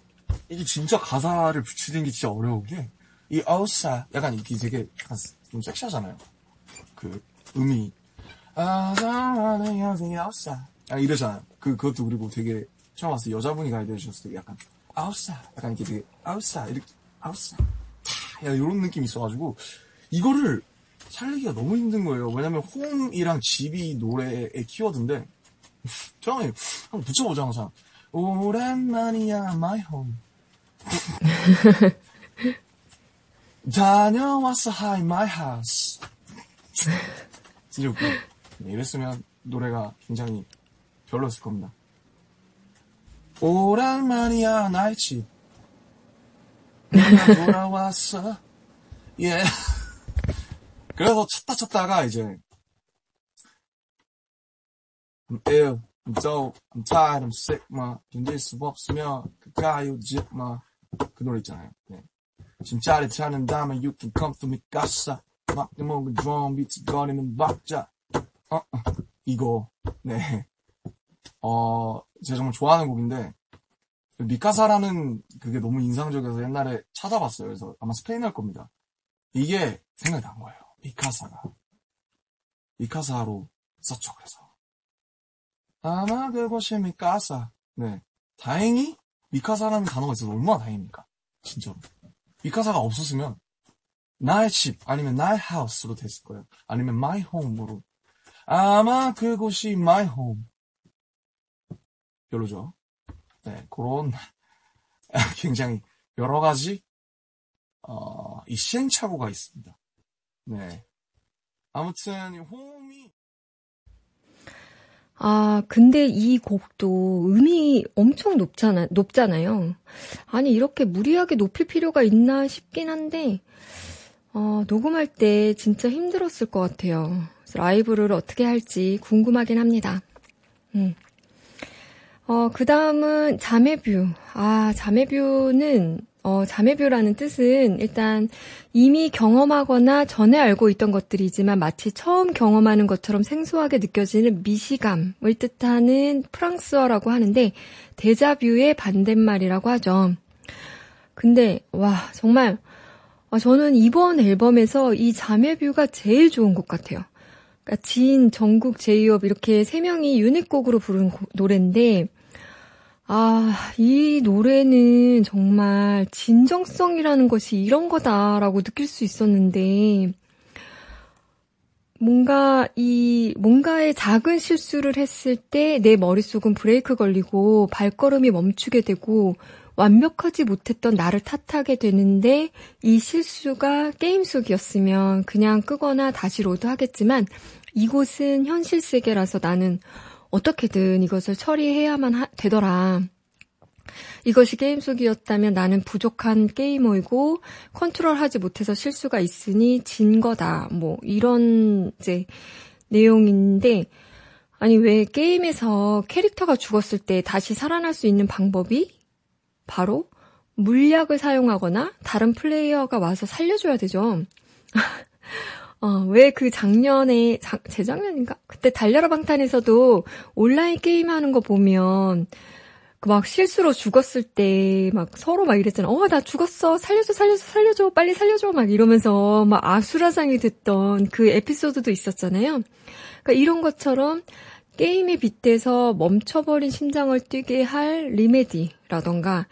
이게 진짜 가사를 붙이는 게 진짜 어려운 게 이 osa 약간 이게 되게 약간 좀 섹시하잖아요. 그 음이 아 이러잖아요. 그 그것도 그리고 되게 처음 왔을 때 여자분이 가이드 해주셨을 때 약간 아우사 약간 이렇게 되게 아우사 이렇게 아우사 타 이런 느낌이 있어가지고 이거를 살리기가 너무 힘든 거예요. 왜냐면 홈이랑 집이 노래의 키워드인데 처음에 한번 붙여보자 항상 오랜만이야 my home 다녀왔어 hi my house 진짜 웃겨. 네, 이랬으면 노래가 굉장히 별로였을 겁니다. 오랜만이야 나의 집 돌아왔어. 예. 그래서 찾다 찾다가 이제 I'm ill, I'm dope, I'm tired, I'm sick 막 견딜 수 없으면 가까이 오지 마그 노래 있잖아요. 네. 진짜를 찾는다면 you can come to me 가사. 막 먹은 드럼 비트 거리는 박자 어, 어, 이거 네. 어, 제가 정말 좋아하는 곡인데 미카사라는 그게 너무 인상적이어서 옛날에 찾아봤어요. 그래서 아마 스페인어일 겁니다. 이게 생각이 난 거예요. 미카사가. 미카사로 썼죠, 그래서. 아마 그것이 미카사. 네. 다행히 미카사라는 단어가 있어서 얼마나 다행입니까? 진짜로. 미카사가 없었으면 나의 집 아니면 나의 하우스로 됐을 거예요. 아니면 my home으로. 아마 그곳이 my home. 별로죠. 네, 그런 굉장히 여러 가지 어, 이 시행착오가 있습니다. 네. 아무튼 이 홈이 아, 근데 이 곡도 음이 엄청 높잖아, 높잖아요. 아니, 이렇게 무리하게 높일 필요가 있나 싶긴 한데, 어, 녹음할 때 진짜 힘들었을 것 같아요. 라이브를 어떻게 할지 궁금하긴 합니다. 음. 어, 그 다음은 자매뷰. 아, 자매뷰는, 어, 자매뷰라는 뜻은 일단 이미 경험하거나 전에 알고 있던 것들이지만 마치 처음 경험하는 것처럼 생소하게 느껴지는 미시감을 뜻하는 프랑스어라고 하는데 데자뷰의 반대말이라고 하죠. 근데, 와, 정말, 아, 저는 이번 앨범에서 이 자매뷰가 제일 좋은 것 같아요. 그러니까 진, 정국, 제이홉 이렇게 세 명이 유닛곡으로 부른 고- 노래인데 아, 이 노래는 정말 진정성이라는 것이 이런 거다라고 느낄 수 있었는데 뭔가 이 뭔가의 작은 실수를 했을 때 내 머릿속은 브레이크 걸리고 발걸음이 멈추게 되고 완벽하지 못했던 나를 탓하게 되는데 이 실수가 게임 속이었으면 그냥 끄거나 다시 load 하겠지만 이곳은 현실 세계라서 나는 어떻게든 이것을 처리해야만 하- 되더라. 이것이 게임 속이었다면 나는 부족한 게이머이고 컨트롤하지 못해서 실수가 있으니 진 거다. 뭐 이런 이제 내용인데 아니 왜 게임에서 캐릭터가 죽었을 때 다시 살아날 수 있는 방법이 바로 물약을 사용하거나 다른 플레이어가 와서 살려줘야 되죠. 어, 왜 그 작년에, 작- 재작년인가? 그때 달려라 방탄에서도 온라인 게임 하는 거 보면, 그 막 실수로 죽었을 때 막 서로 막 이랬잖아. 어, 나 죽었어. 살려줘, 살려줘, 살려줘. 빨리 살려줘. 막 이러면서 막 아수라장이 됐던 그 에피소드도 있었잖아요. 그러니까 이런 것처럼 게임에 빗대서 멈춰버린 심장을 뛰게 할 remedy 라던가,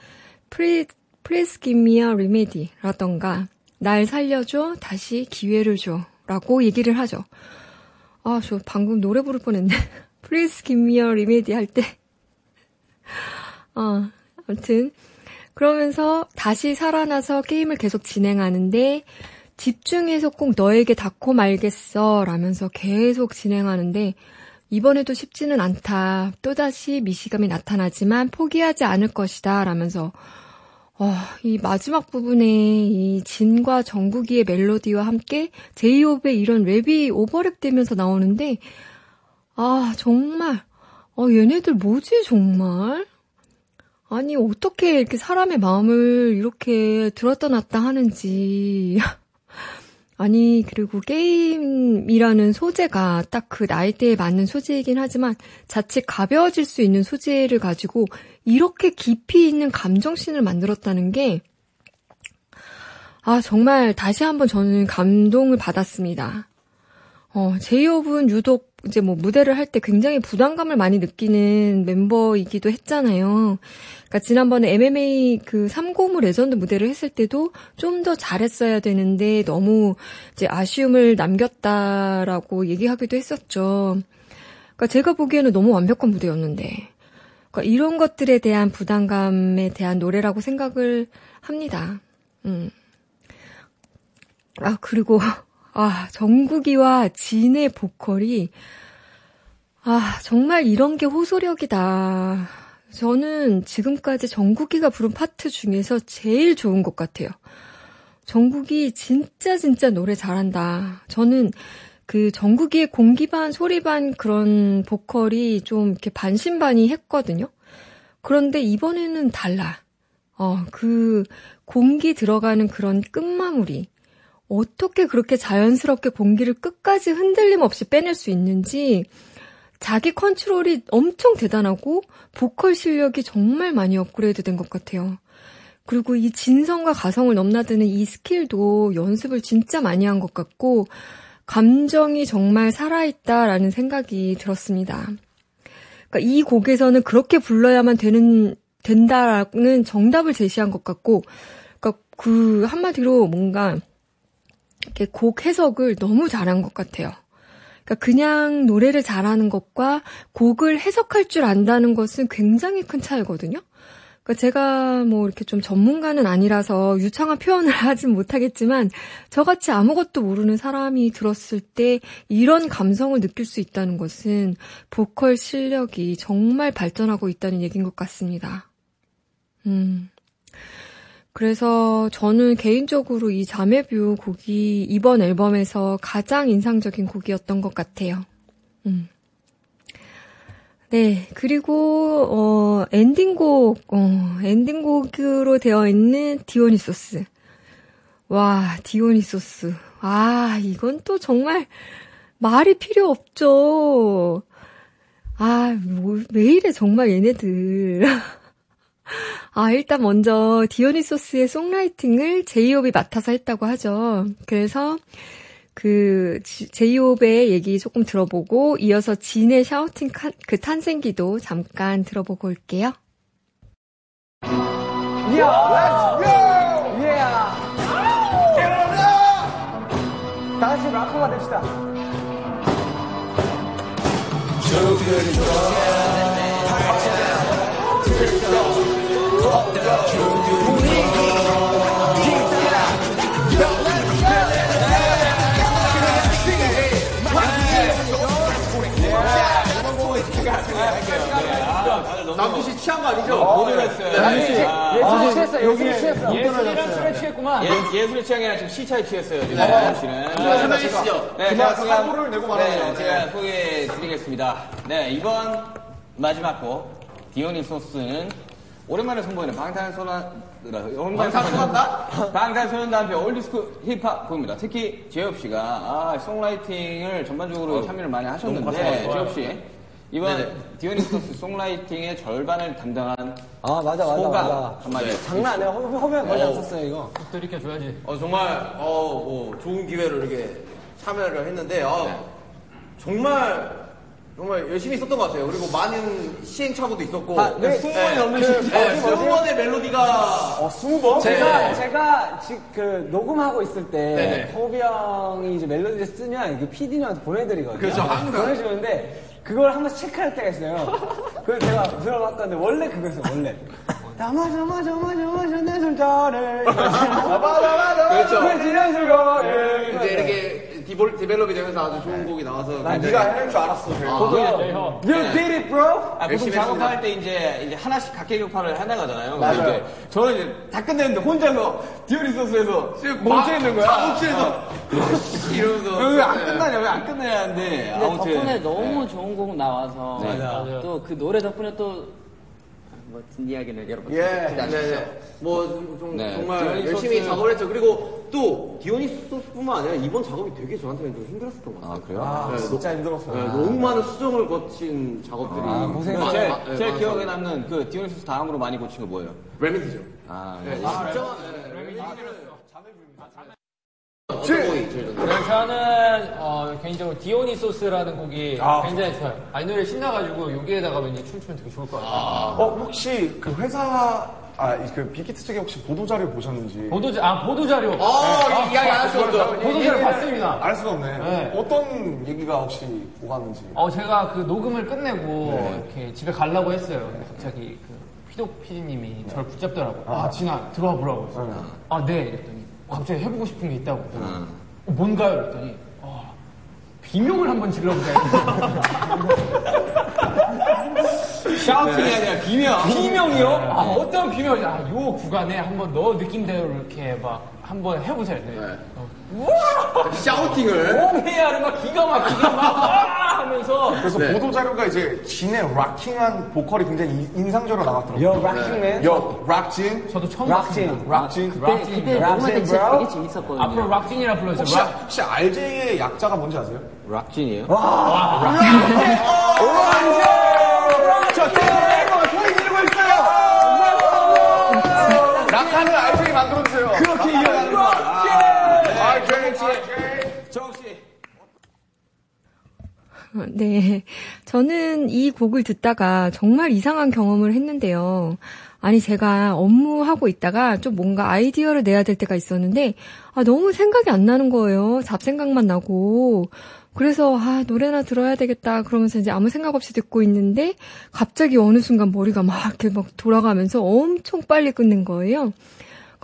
please, please give me a remedy라던가, 날 살려줘, 다시 기회를 줘. 라고 얘기를 하죠. 아, 저 방금 노래 부를 뻔했네. Please give me a remedy 할 때. 어, 아무튼. 그러면서 다시 살아나서 게임을 계속 진행하는데, 집중해서 꼭 너에게 닿고 말겠어. 라면서 계속 진행하는데, 이번에도 쉽지는 않다. 또다시 미시감이 나타나지만 포기하지 않을 것이다. 라면서, 어, 이 마지막 부분에 이 진과 정국이의 멜로디와 함께 제이홉의 이런 랩이 오버랩 되면서 나오는데, 아, 정말, 어, 얘네들 뭐지, 정말? 아니, 어떻게 이렇게 사람의 마음을 이렇게 들었다 놨다 하는지. 아니, 그리고 게임이라는 소재가 딱 그 나이대에 맞는 소재이긴 하지만 자칫 가벼워질 수 있는 소재를 가지고 이렇게 깊이 있는 감정씬을 만들었다는 게, 아, 정말 다시 한번 저는 감동을 받았습니다. 어, 제이홉은 유독 이제 뭐 무대를 할 때 굉장히 부담감을 많이 느끼는 멤버이기도 했잖아요. 그러니까 지난번에 MMA 그 3고무 레전드 무대를 했을 때도 좀 더 잘했어야 되는데 너무 이제 아쉬움을 남겼다라고 얘기하기도 했었죠. 그러니까 제가 보기에는 너무 완벽한 무대였는데. 그러니까 이런 것들에 대한 부담감에 대한 노래라고 생각을 합니다. 음. 아, 그리고 아, 정국이와 진의 보컬이, 아, 정말 이런 게 호소력이다. 저는 지금까지 정국이가 부른 파트 중에서 제일 좋은 것 같아요. 정국이 진짜 진짜 노래 잘한다. 저는 그 정국이의 공기 반 소리 반 그런 보컬이 좀 이렇게 반신반의 했거든요. 그런데 이번에는 달라. 어, 그 공기 들어가는 그런 끝마무리. 어떻게 그렇게 자연스럽게 공기를 끝까지 흔들림 없이 빼낼 수 있는지 자기 컨트롤이 엄청 대단하고 보컬 실력이 정말 많이 업그레이드 된 것 같아요. 그리고 이 진성과 가성을 넘나드는 이 스킬도 연습을 진짜 많이 한 것 같고 감정이 정말 살아있다라는 생각이 들었습니다. 그러니까 이 곡에서는 그렇게 불러야만 되는 된다라는 정답을 제시한 것 같고, 그러니까 그 한마디로 뭔가 이렇게 곡 해석을 너무 잘한 것 같아요. 그러니까 그냥 노래를 잘하는 것과 곡을 해석할 줄 안다는 것은 굉장히 큰 차이거든요. 그러니까 제가 뭐 이렇게 좀 전문가는 아니라서 유창한 표현을 하진 못하겠지만 저같이 아무것도 모르는 사람이 들었을 때 이런 감성을 느낄 수 있다는 것은 보컬 실력이 정말 발전하고 있다는 얘기인 것 같습니다. 음. 그래서 저는 개인적으로 이 자매뷰 곡이 이번 앨범에서 가장 인상적인 곡이었던 것 같아요. 음. 네, 그리고, 어, 엔딩곡, 어, 엔딩곡으로 되어 있는 디오니소스. 와, 디오니소스. 아, 이건 또 정말 말이 필요 없죠. 아, 뭐, 왜 이래, 정말 얘네들. 아, 일단 먼저 디오니소스의 송라이팅을 제이홉이 맡아서 했다고 하죠. 그래서 그 제이홉의 얘기 조금 들어보고 이어서 진의 샤우팅 칸- 그 탄생기도 잠깐 들어보고 올게요. 다시 락커가 됩시다. 남규 씨 취한 거 아니죠? 못 놀랐어요. 예술이 취했어, 예술이 취했어. 예술이랑 술에 취했구만. 예, 예술의 취향이 아니라 지금 시차에 취했어요. 지금 남준 씨는. 설명해 주시죠. 네, 제가 소개 사고를 내고 말하죠. 네, 제가 소개해 드리겠습니다. 네, 이번 마지막 곡, 디오니소스는 오랜만에 선보이는 방탄소년, 방탄소년단? 방탄소년단의 old school 힙합 곡입니다. 특히 제이홉 씨가, 아, songwriting을 전반적으로 참여를 많이 하셨는데, 제이홉 씨. 이번 디오니소스 songwriting의 절반을 담당한 아, 맞아, 맞아, 소감 맞아. 한마디. 장난 아니야. 허- 허브에 거의 안 썼어요, 이거. 들이켜줘야지. 어, 정말 어, 뭐 좋은 기회로 이렇게 참여를 했는데 어, 정말 정말 열심히 썼던 것 같아요. 그리고 많은 시행착오도 있었고 아, 네, 네, 20번이 넘는 시행착오. 네, 어디, 어디? 20번의 멜로디가 어, 스무 번? 제가, 네. 제가 지금 그 녹음하고 있을 때, 네네. 호비 형이 이제 멜로디를 쓰면 그 PD님한테 보내드리거든요. 그렇죠, 항상. 보내주는데, 그걸 한 번씩 체크할 때가 있어요. 그래서 제가 들어봤는데, 원래 그거였어요, 원래. 담아, 담아, 담아, 담아, 내 손자를. 그렇죠. 그 지난 술거를. 이제 이렇게 디볼, 디벨롭이 되면서 아주 좋은 곡이 나와서 난 네가 해낼 줄 알았어. 저도 You did it, bro! 아, 보통 열심히 작업할 때 이제, 이제 하나씩 각계격파를 해나가잖아요. 맞아요. 그래서 이제 저는 이제 다 끝냈는데 혼자서 디오니소스에서 멈춰 있는 거야. 작업실에서 이러면서 왜 안 끝나냐, 왜 안 끝나냐 하는데. 근데 아무튼. 덕분에 너무 좋은 곡 나와서 네. 맞아요. 또그 노래 덕분에 또 멋진 이야기를 여러분 예. 네네. 뭐, 좀, 좀 네. 정말 디오니소스- 열심히 작업을 했죠. 그리고 또, 디오니소스뿐만 아니라 이번 작업이 되게 저한테는 좀 힘들었었던 것 같아요. 아, 그래요? 아, 네, 진짜 힘들었어요. 네, 너무 많은 수정을 거친 작업들이. 아, 고생했어요. 많- 제일, 많- 네, 제일 많아서. 기억에 남는 그 디오니소스 다음으로 많이 고친 거 뭐예요? 레미디죠. 아, 네, 진짜. 네, 레미디는 어떤 곡이 제일 좋나요? 네, 저는 어, 개인적으로 디오니소스라는 곡이 굉장히 좋아요. 아, 이 노래 신나가지고 여기에다가 왠지 춤추면 되게 좋을 것 같아요. 어, 혹시 그 회사, 아, 그 빅히트 측에 혹시 보도자료 보셨는지. 보도자, 아, 보도자료. 아, 이 이야기 안 할 수 없죠. 보도자료 봤습니다. 알 수가 없네. 네. 어떤 얘기가 혹시 오갔는지. 어, 제가 그 녹음을 끝내고 이렇게 집에 가려고 했어요. 근데 갑자기 그 피독 PD님이 저를 붙잡더라고요. 아, 진아, 들어와 보라고 했어요. 아, 네. 이랬더니 갑자기 해보고 싶은 게 있다고. 어, 뭔가요? 그랬더니 어, 비명을 한번 질러보자. shouting이 아니라 비명. 비명이요? 아, 어떤 비명이야? 아, 요 구간에 한번 너 느낌대로 이렇게 막 한번 해보자. 네. shouting을. 홈해야를 막 기가 막히게 막 와! 하면서 그래서 보도 자료가 이제 진의 rocking한 보컬이 굉장히 인- 인상적으로 나왔더라고요. Yo, rocking man. Yo, 락진. 저도 처음 락진. 봤습니다. 락진. 그때, 녹음할 때 진짜 되게 재밌었거든요. 앞으로 락진이라 불러주세요. 혹시, 락- 혹시 RJ의 약자가 뭔지 아세요? 락진이에요? 저 네. 저는 이 곡을 듣다가 정말 이상한 경험을 했는데요. 아니, 제가 업무하고 있다가 좀 뭔가 아이디어를 내야 될 때가 있었는데, 아, 너무 생각이 안 나는 거예요. 잡생각만 나고. 그래서, 아, 노래나 들어야 되겠다. 그러면서 이제 아무 생각 없이 듣고 있는데, 갑자기 어느 순간 머리가 막 이렇게 막 돌아가면서 엄청 빨리 끝낸 거예요.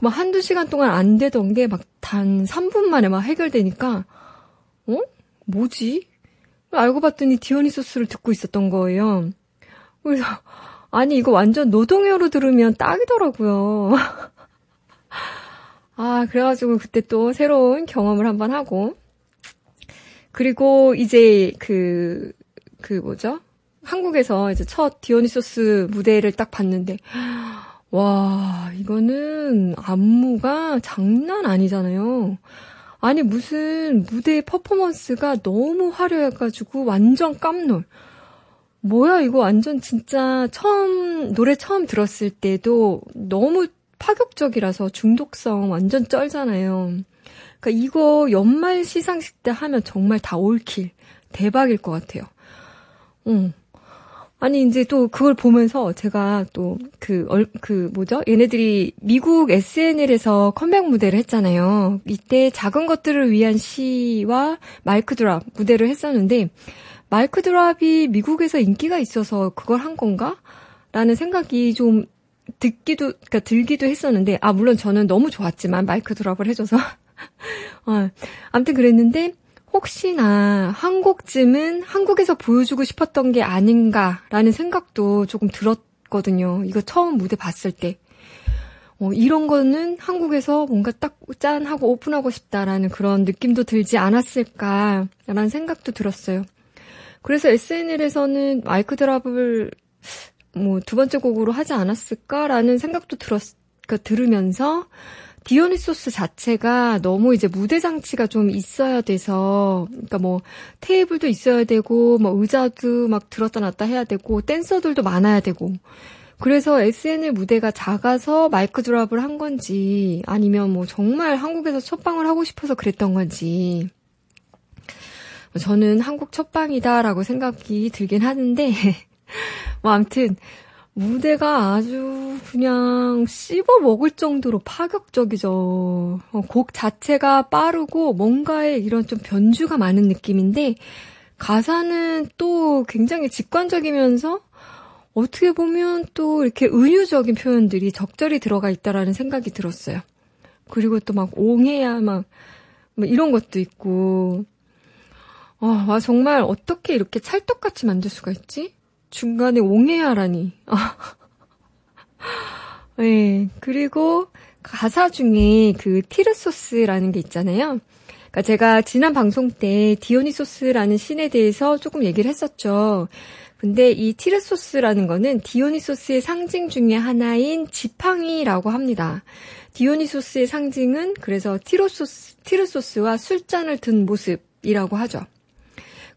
막 한두 시간 동안 안 되던 게 막 단 3분 만에 막 해결되니까, 어? 뭐지? 알고 봤더니 디오니소스를 듣고 있었던 거예요. 그래서, 아니, 이거 완전 노동요로 들으면 딱이더라고요. 아, 그래가지고 그때 또 새로운 경험을 한번 하고. 그리고 이제 그, 그 뭐죠? 한국에서 이제 첫 디오니소스 무대를 딱 봤는데, 와, 이거는 안무가 장난 아니잖아요. 아니, 무슨 무대 퍼포먼스가 너무 화려해가지고 완전 깜놀. 뭐야, 이거 완전 진짜 처음, 노래 처음 들었을 때도 너무 파격적이라서 중독성 완전 쩔잖아요. 그러니까 이거 연말 시상식 때 하면 정말 다 올킬. 대박일 것 같아요. 응. 아니, 이제 또 그걸 보면서 제가 또 그, 그, 뭐죠? 얘네들이 미국 SNL에서 컴백 무대를 했잖아요. 이때 작은 것들을 위한 시와 마이크 드랍 무대를 했었는데, 마이크 드랍이 미국에서 인기가 있어서 그걸 한 건가? 라는 생각이 좀 듣기도, 그니까 들기도 했었는데, 아, 물론 저는 너무 좋았지만, 마이크 드랍을 해줘서. 어, 아무튼 그랬는데, 혹시나 한 곡쯤은 한국에서 보여주고 싶었던 게 아닌가라는 생각도 조금 들었거든요. 이거 처음 무대 봤을 때. 어, 이런 거는 한국에서 뭔가 딱 짠 하고 오픈하고 싶다라는 그런 느낌도 들지 않았을까라는 생각도 들었어요. 그래서 SNL에서는 마이크 드랍을 뭐 두 번째 곡으로 하지 않았을까라는 생각도 들었, 그러니까 들으면서 디오니소스 자체가 너무 이제 무대 장치가 좀 있어야 돼서, 그러니까 뭐 테이블도 있어야 되고, 뭐 의자도 막 들었다 놨다 해야 되고, 댄서들도 많아야 되고. 그래서 SNL 무대가 작아서 마이크 드랍을 한 건지, 아니면 뭐 정말 한국에서 첫방을 하고 싶어서 그랬던 건지. 저는 한국 첫방이다라고 생각이 들긴 하는데, 뭐 아무튼, 무대가 아주 그냥 씹어 먹을 정도로 파격적이죠. 어, 곡 자체가 빠르고 뭔가에 이런 좀 변주가 많은 느낌인데 가사는 또 굉장히 직관적이면서 어떻게 보면 또 이렇게 은유적인 표현들이 적절히 들어가 있다라는 생각이 들었어요. 그리고 또 막 옹해야 막, 막 이런 것도 있고 어, 와 정말 어떻게 이렇게 찰떡같이 만들 수가 있지? 중간에 옹해야라니. 네, 그리고 가사 중에 그 티르소스라는 게 있잖아요. 그러니까 제가 지난 방송 때 디오니소스라는 신에 대해서 조금 얘기를 했었죠. 근데 이 티르소스라는 거는 디오니소스의 상징 중에 하나인 지팡이라고 합니다. 디오니소스의 상징은 그래서 티로소스, 티르소스와 술잔을 든 모습이라고 하죠.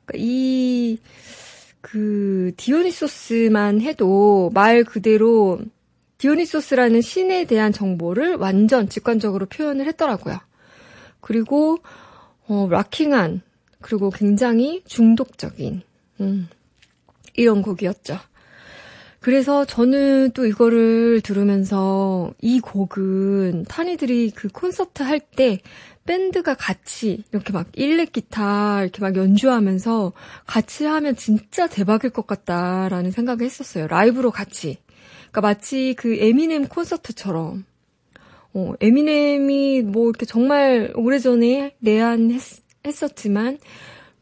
그러니까 이, 그, 디오니소스만 해도 말 그대로 디오니소스라는 신에 대한 정보를 완전 직관적으로 표현을 했더라고요. 그리고, 어, 락킹한, 그리고 굉장히 중독적인, 음, 이런 곡이었죠. 그래서 저는 또 이거를 들으면서 이 곡은 타니들이 그 콘서트 할 때 밴드가 같이 이렇게 막 일렉 기타 이렇게 막 연주하면서 같이 하면 진짜 대박일 것 같다라는 생각을 했었어요. 라이브로 같이. 그러니까 마치 그 에미넴 콘서트처럼. 어, 에미넴이 뭐 이렇게 정말 오래전에 내한했었지만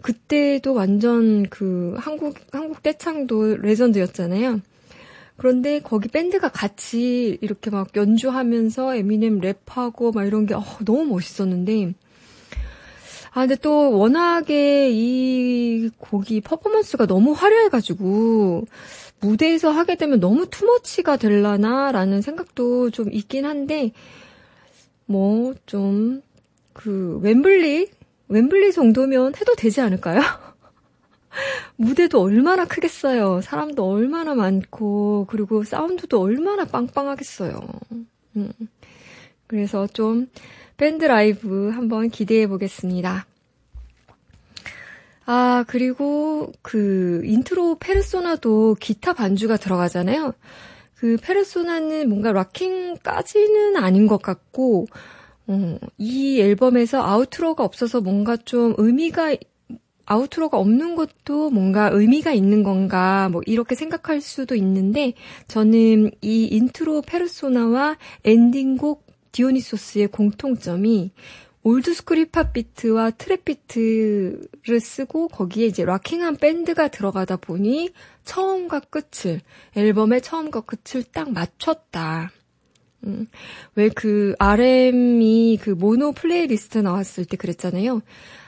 그때도 완전 그 한국 한국 떼창도 레전드였잖아요. 그런데 거기 밴드가 같이 이렇게 막 연주하면서 에미넴 랩하고 막 이런 게 어, 너무 멋있었는데 아 근데 또 워낙에 이 곡이 퍼포먼스가 너무 화려해가지고 무대에서 하게 되면 너무 투머치가 될라나라는 생각도 좀 있긴 한데 뭐 좀 그 웸블리 웸블리 정도면 해도 되지 않을까요? 무대도 얼마나 크겠어요. 사람도 얼마나 많고, 그리고 사운드도 얼마나 빵빵하겠어요. 음. 그래서 좀 밴드 라이브 한번 기대해 보겠습니다. 아, 그리고 그 인트로 페르소나도 기타 반주가 들어가잖아요. 그 페르소나는 뭔가 rocking까지는 아닌 것 같고, 어, 이 앨범에서 outro가 없어서 뭔가 좀 의미가, outro가 없는 것도 뭔가 의미가 있는 건가, 뭐, 이렇게 생각할 수도 있는데, 저는 이 인트로 페르소나와 엔딩곡 디오니소스의 공통점이 old school 힙합 비트와 trap 비트를 쓰고 거기에 이제 rocking한 밴드가 들어가다 보니 처음과 끝을 앨범의 처음과 끝을 딱 맞췄다. 음, 왜 그 RM이 그 mono playlist 나왔을 때 그랬잖아요.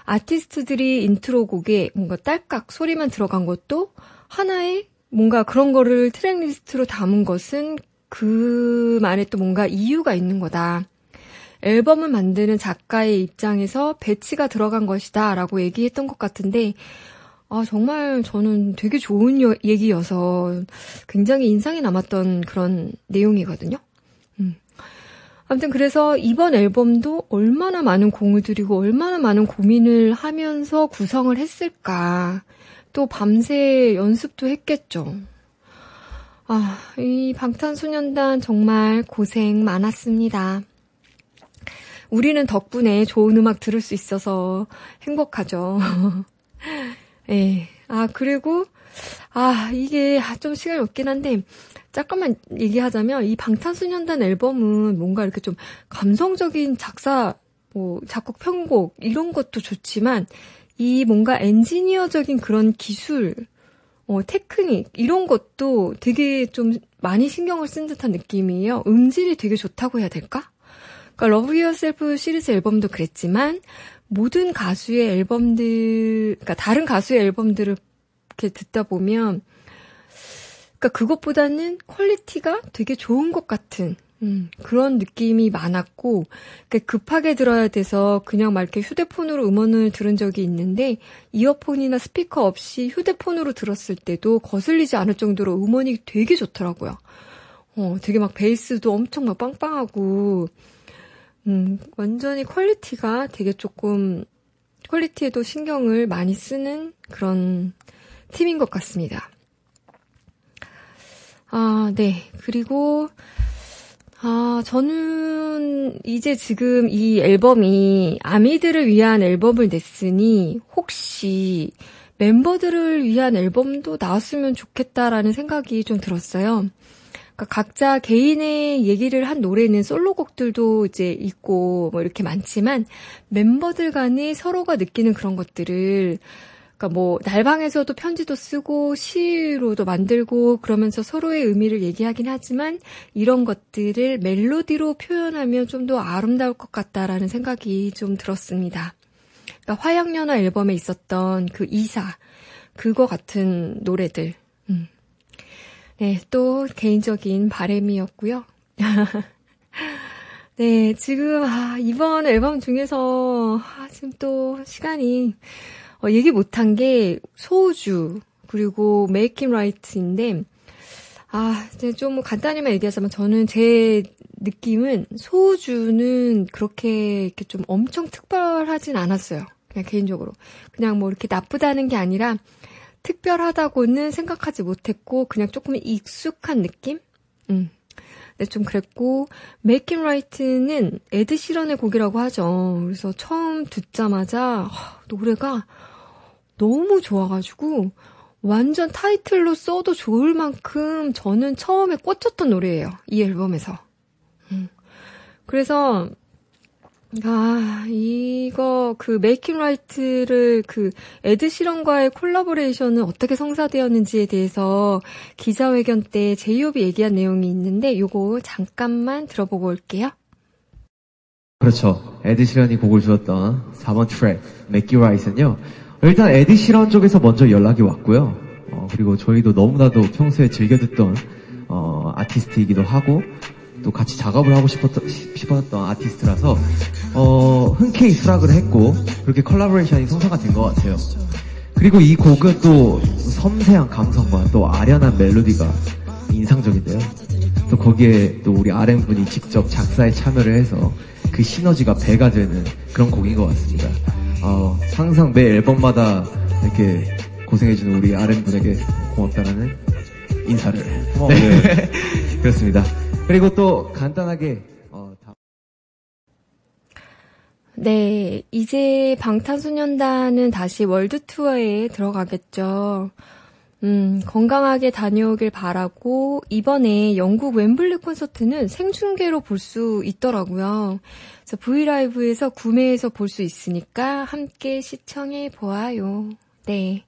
아티스트들이 인트로 곡에 뭔가 딸깍 소리만 들어간 것도 하나의 뭔가 그런 거를 트랙 리스트로 담은 것은 그만에 또 뭔가 이유가 있는 거다. 앨범을 만드는 작가의 입장에서 배치가 들어간 것이다 라고 얘기했던 것 같은데, 아, 정말 저는 되게 좋은 여- 얘기여서 굉장히 인상이 남았던 그런 내용이거든요. 음. 아무튼 그래서 이번 앨범도 얼마나 많은 공을 들이고 얼마나 많은 고민을 하면서 구성을 했을까. 또 밤새 연습도 했겠죠. 아, 이 방탄소년단 정말 고생 많았습니다. 우리는 덕분에 좋은 음악 들을 수 있어서 행복하죠. 예. 아, 그리고, 아, 이게 아, 좀 시간이 없긴 한데, 잠깐만 얘기하자면, 이 방탄소년단 앨범은 뭔가 이렇게 좀 감성적인 작사, 뭐, 작곡, 편곡, 이런 것도 좋지만, 이 뭔가 엔지니어적인 그런 기술, 어, 테크닉, 이런 것도 되게 좀 많이 신경을 쓴 듯한 느낌이에요. 음질이 되게 좋다고 해야 될까? 그러니까 Love Yourself 시리즈 앨범도 그랬지만 모든 가수의 앨범들, 그러니까 다른 가수의 앨범들을 이렇게 듣다 보면, 그러니까 그것보다는 quality가 되게 좋은 것 같은 음, 그런 느낌이 많았고, 그러니까 급하게 들어야 돼서 그냥 막 이렇게 휴대폰으로 음원을 들은 적이 있는데, 이어폰이나 스피커 없이 휴대폰으로 들었을 때도 거슬리지 않을 정도로 음원이 되게 좋더라고요. 어, 되게 막 베이스도 엄청 막 빵빵하고, 음, 완전히 quality가 되게 조금, quality에도 신경을 많이 쓰는 그런 팀인 것 같습니다. 아, 네. 그리고, 아, 저는 이제 지금 이 앨범이 아미들을 위한 앨범을 냈으니 혹시 멤버들을 위한 앨범도 나왔으면 좋겠다라는 생각이 좀 들었어요. 그러니까 각자 개인의 얘기를 한 노래는 솔로곡들도 이제 있고 뭐 이렇게 많지만 멤버들 간에 서로가 느끼는 그런 것들을 그러니까 뭐 날방에서도 편지도 쓰고 시로도 만들고 그러면서 서로의 의미를 얘기하긴 하지만 이런 것들을 멜로디로 표현하면 좀 더 아름다울 것 같다라는 생각이 좀 들었습니다. 그러니까 화양연화 앨범에 있었던 그 이사 그거 같은 노래들. 음. 네, 또 개인적인 바램이었고요. 네, 지금 아, 이번 앨범 중에서 아, 지금 또 시간이 어, 얘기 못한 게 소우주 그리고 It Right인데 아 이제 좀 간단히만 얘기하자면 저는 제 느낌은 소우주는 그렇게 이렇게 좀 엄청 특별하진 않았어요. 그냥 개인적으로 그냥 뭐 이렇게 나쁘다는 게 아니라 특별하다고는 생각하지 못했고 그냥 조금 익숙한 느낌? 음. 네, 좀 그랬고 It Right는 에드 시런의 곡이라고 하죠. 그래서 처음 듣자마자 하, 노래가 너무 좋아가지고 완전 타이틀로 써도 좋을 만큼 저는 처음에 꽂혔던 노래예요. 이 앨범에서. 음. 그래서 아, 이거, 그, Make It Right를 그, 에드 시런과의 collaboration은 어떻게 성사되었는지에 대해서 기자회견 때 제이홉이 얘기한 내용이 있는데, 요거 잠깐만 들어보고 올게요. 그렇죠. 에드 시런이 곡을 주었던 4번 트랙, Make It Right는요. 일단 에드 시런 쪽에서 먼저 연락이 왔고요. 어, 그리고 저희도 너무나도 평소에 즐겨 듣던, 어, 아티스트이기도 하고, 또 같이 작업을 하고 싶었던, 싶었던 아티스트라서, 어, 흔쾌히 수락을 했고, 그렇게 collaboration이 성사가 된 것 같아요. 그리고 이 곡은 또 섬세한 감성과 또 아련한 멜로디가 인상적인데요. 또 거기에 또 우리 RM분이 직접 작사에 참여를 해서 그 시너지가 배가 되는 그런 곡인 것 같습니다. 어, 항상 매 앨범마다 이렇게 고생해주는 우리 아렌분에게 고맙다라는 인사를. 어, 네. 그렇습니다. 그리고 또 간단하게, 어, 다- 네, 이제 방탄소년단은 다시 월드 투어에 들어가겠죠. 음, 건강하게 다녀오길 바라고 이번에 영국 웸블리 콘서트는 생중계로 볼 수 있더라고요. 그래서 브이라이브에서 구매해서 볼 수 있으니까 함께 시청해 보아요. 네.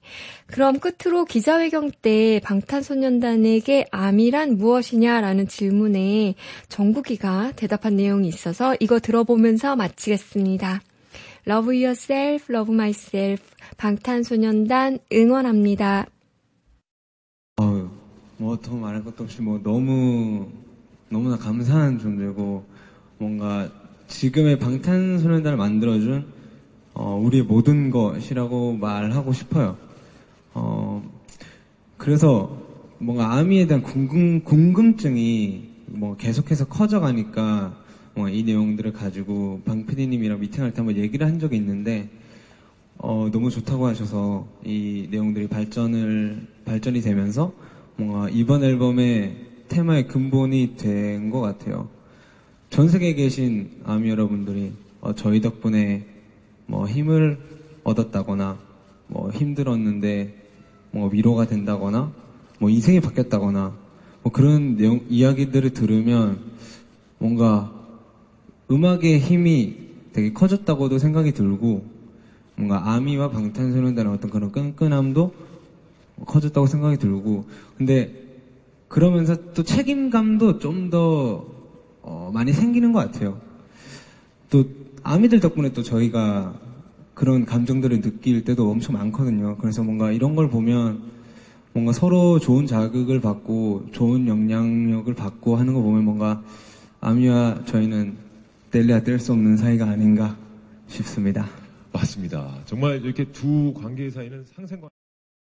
그럼 끝으로 기자회견 때 방탄소년단에게 암이란 무엇이냐라는 질문에 정국이가 대답한 내용이 있어서 이거 들어보면서 마치겠습니다. Love yourself, love myself. 방탄소년단 응원합니다. 어휴, 뭐더 말할 것도 없이 뭐 너무 너무나 감사한 존재고 뭔가 지금의 방탄소년단을 만들어준 어, 우리의 모든 것이라고 말하고 싶어요. 어, 그래서 뭔가 아미에 대한 궁금, 궁금 증이 뭐 계속해서 커져가니까 뭐 이 내용들을 가지고 방 PD님이랑 미팅할 때 한번 얘기를 한 적이 있는데 어, 너무 좋다고 하셔서 이 내용들이 발전을, 발전이 되면서 뭔가 이번 앨범의 테마의 근본이 된 것 같아요. 전 세계에 계신 아미 여러분들이 어, 저희 덕분에 뭐 힘을 얻었다거나 뭐 힘들었는데 뭐 위로가 된다거나 뭐 인생이 바뀌었다거나 뭐 그런 내용, 이야기들을 들으면 뭔가 음악의 힘이 되게 커졌다고도 생각이 들고 뭔가 아미와 방탄소년단의 어떤 그런 끈끈함도 커졌다고 생각이 들고 근데 그러면서 또 책임감도 좀 더 어, 많이 생기는 것 같아요. 또 아미들 덕분에 또 저희가 그런 감정들을 느낄 때도 엄청 많거든요. 그래서 뭔가 이런 걸 보면 뭔가 서로 좋은 자극을 받고 좋은 영향력을 받고 하는 거 보면 뭔가 아미와 저희는 뗄래야 뗄 수 없는 사이가 아닌가 싶습니다. 맞습니다. 정말 이렇게 두 관계 사이는 상생관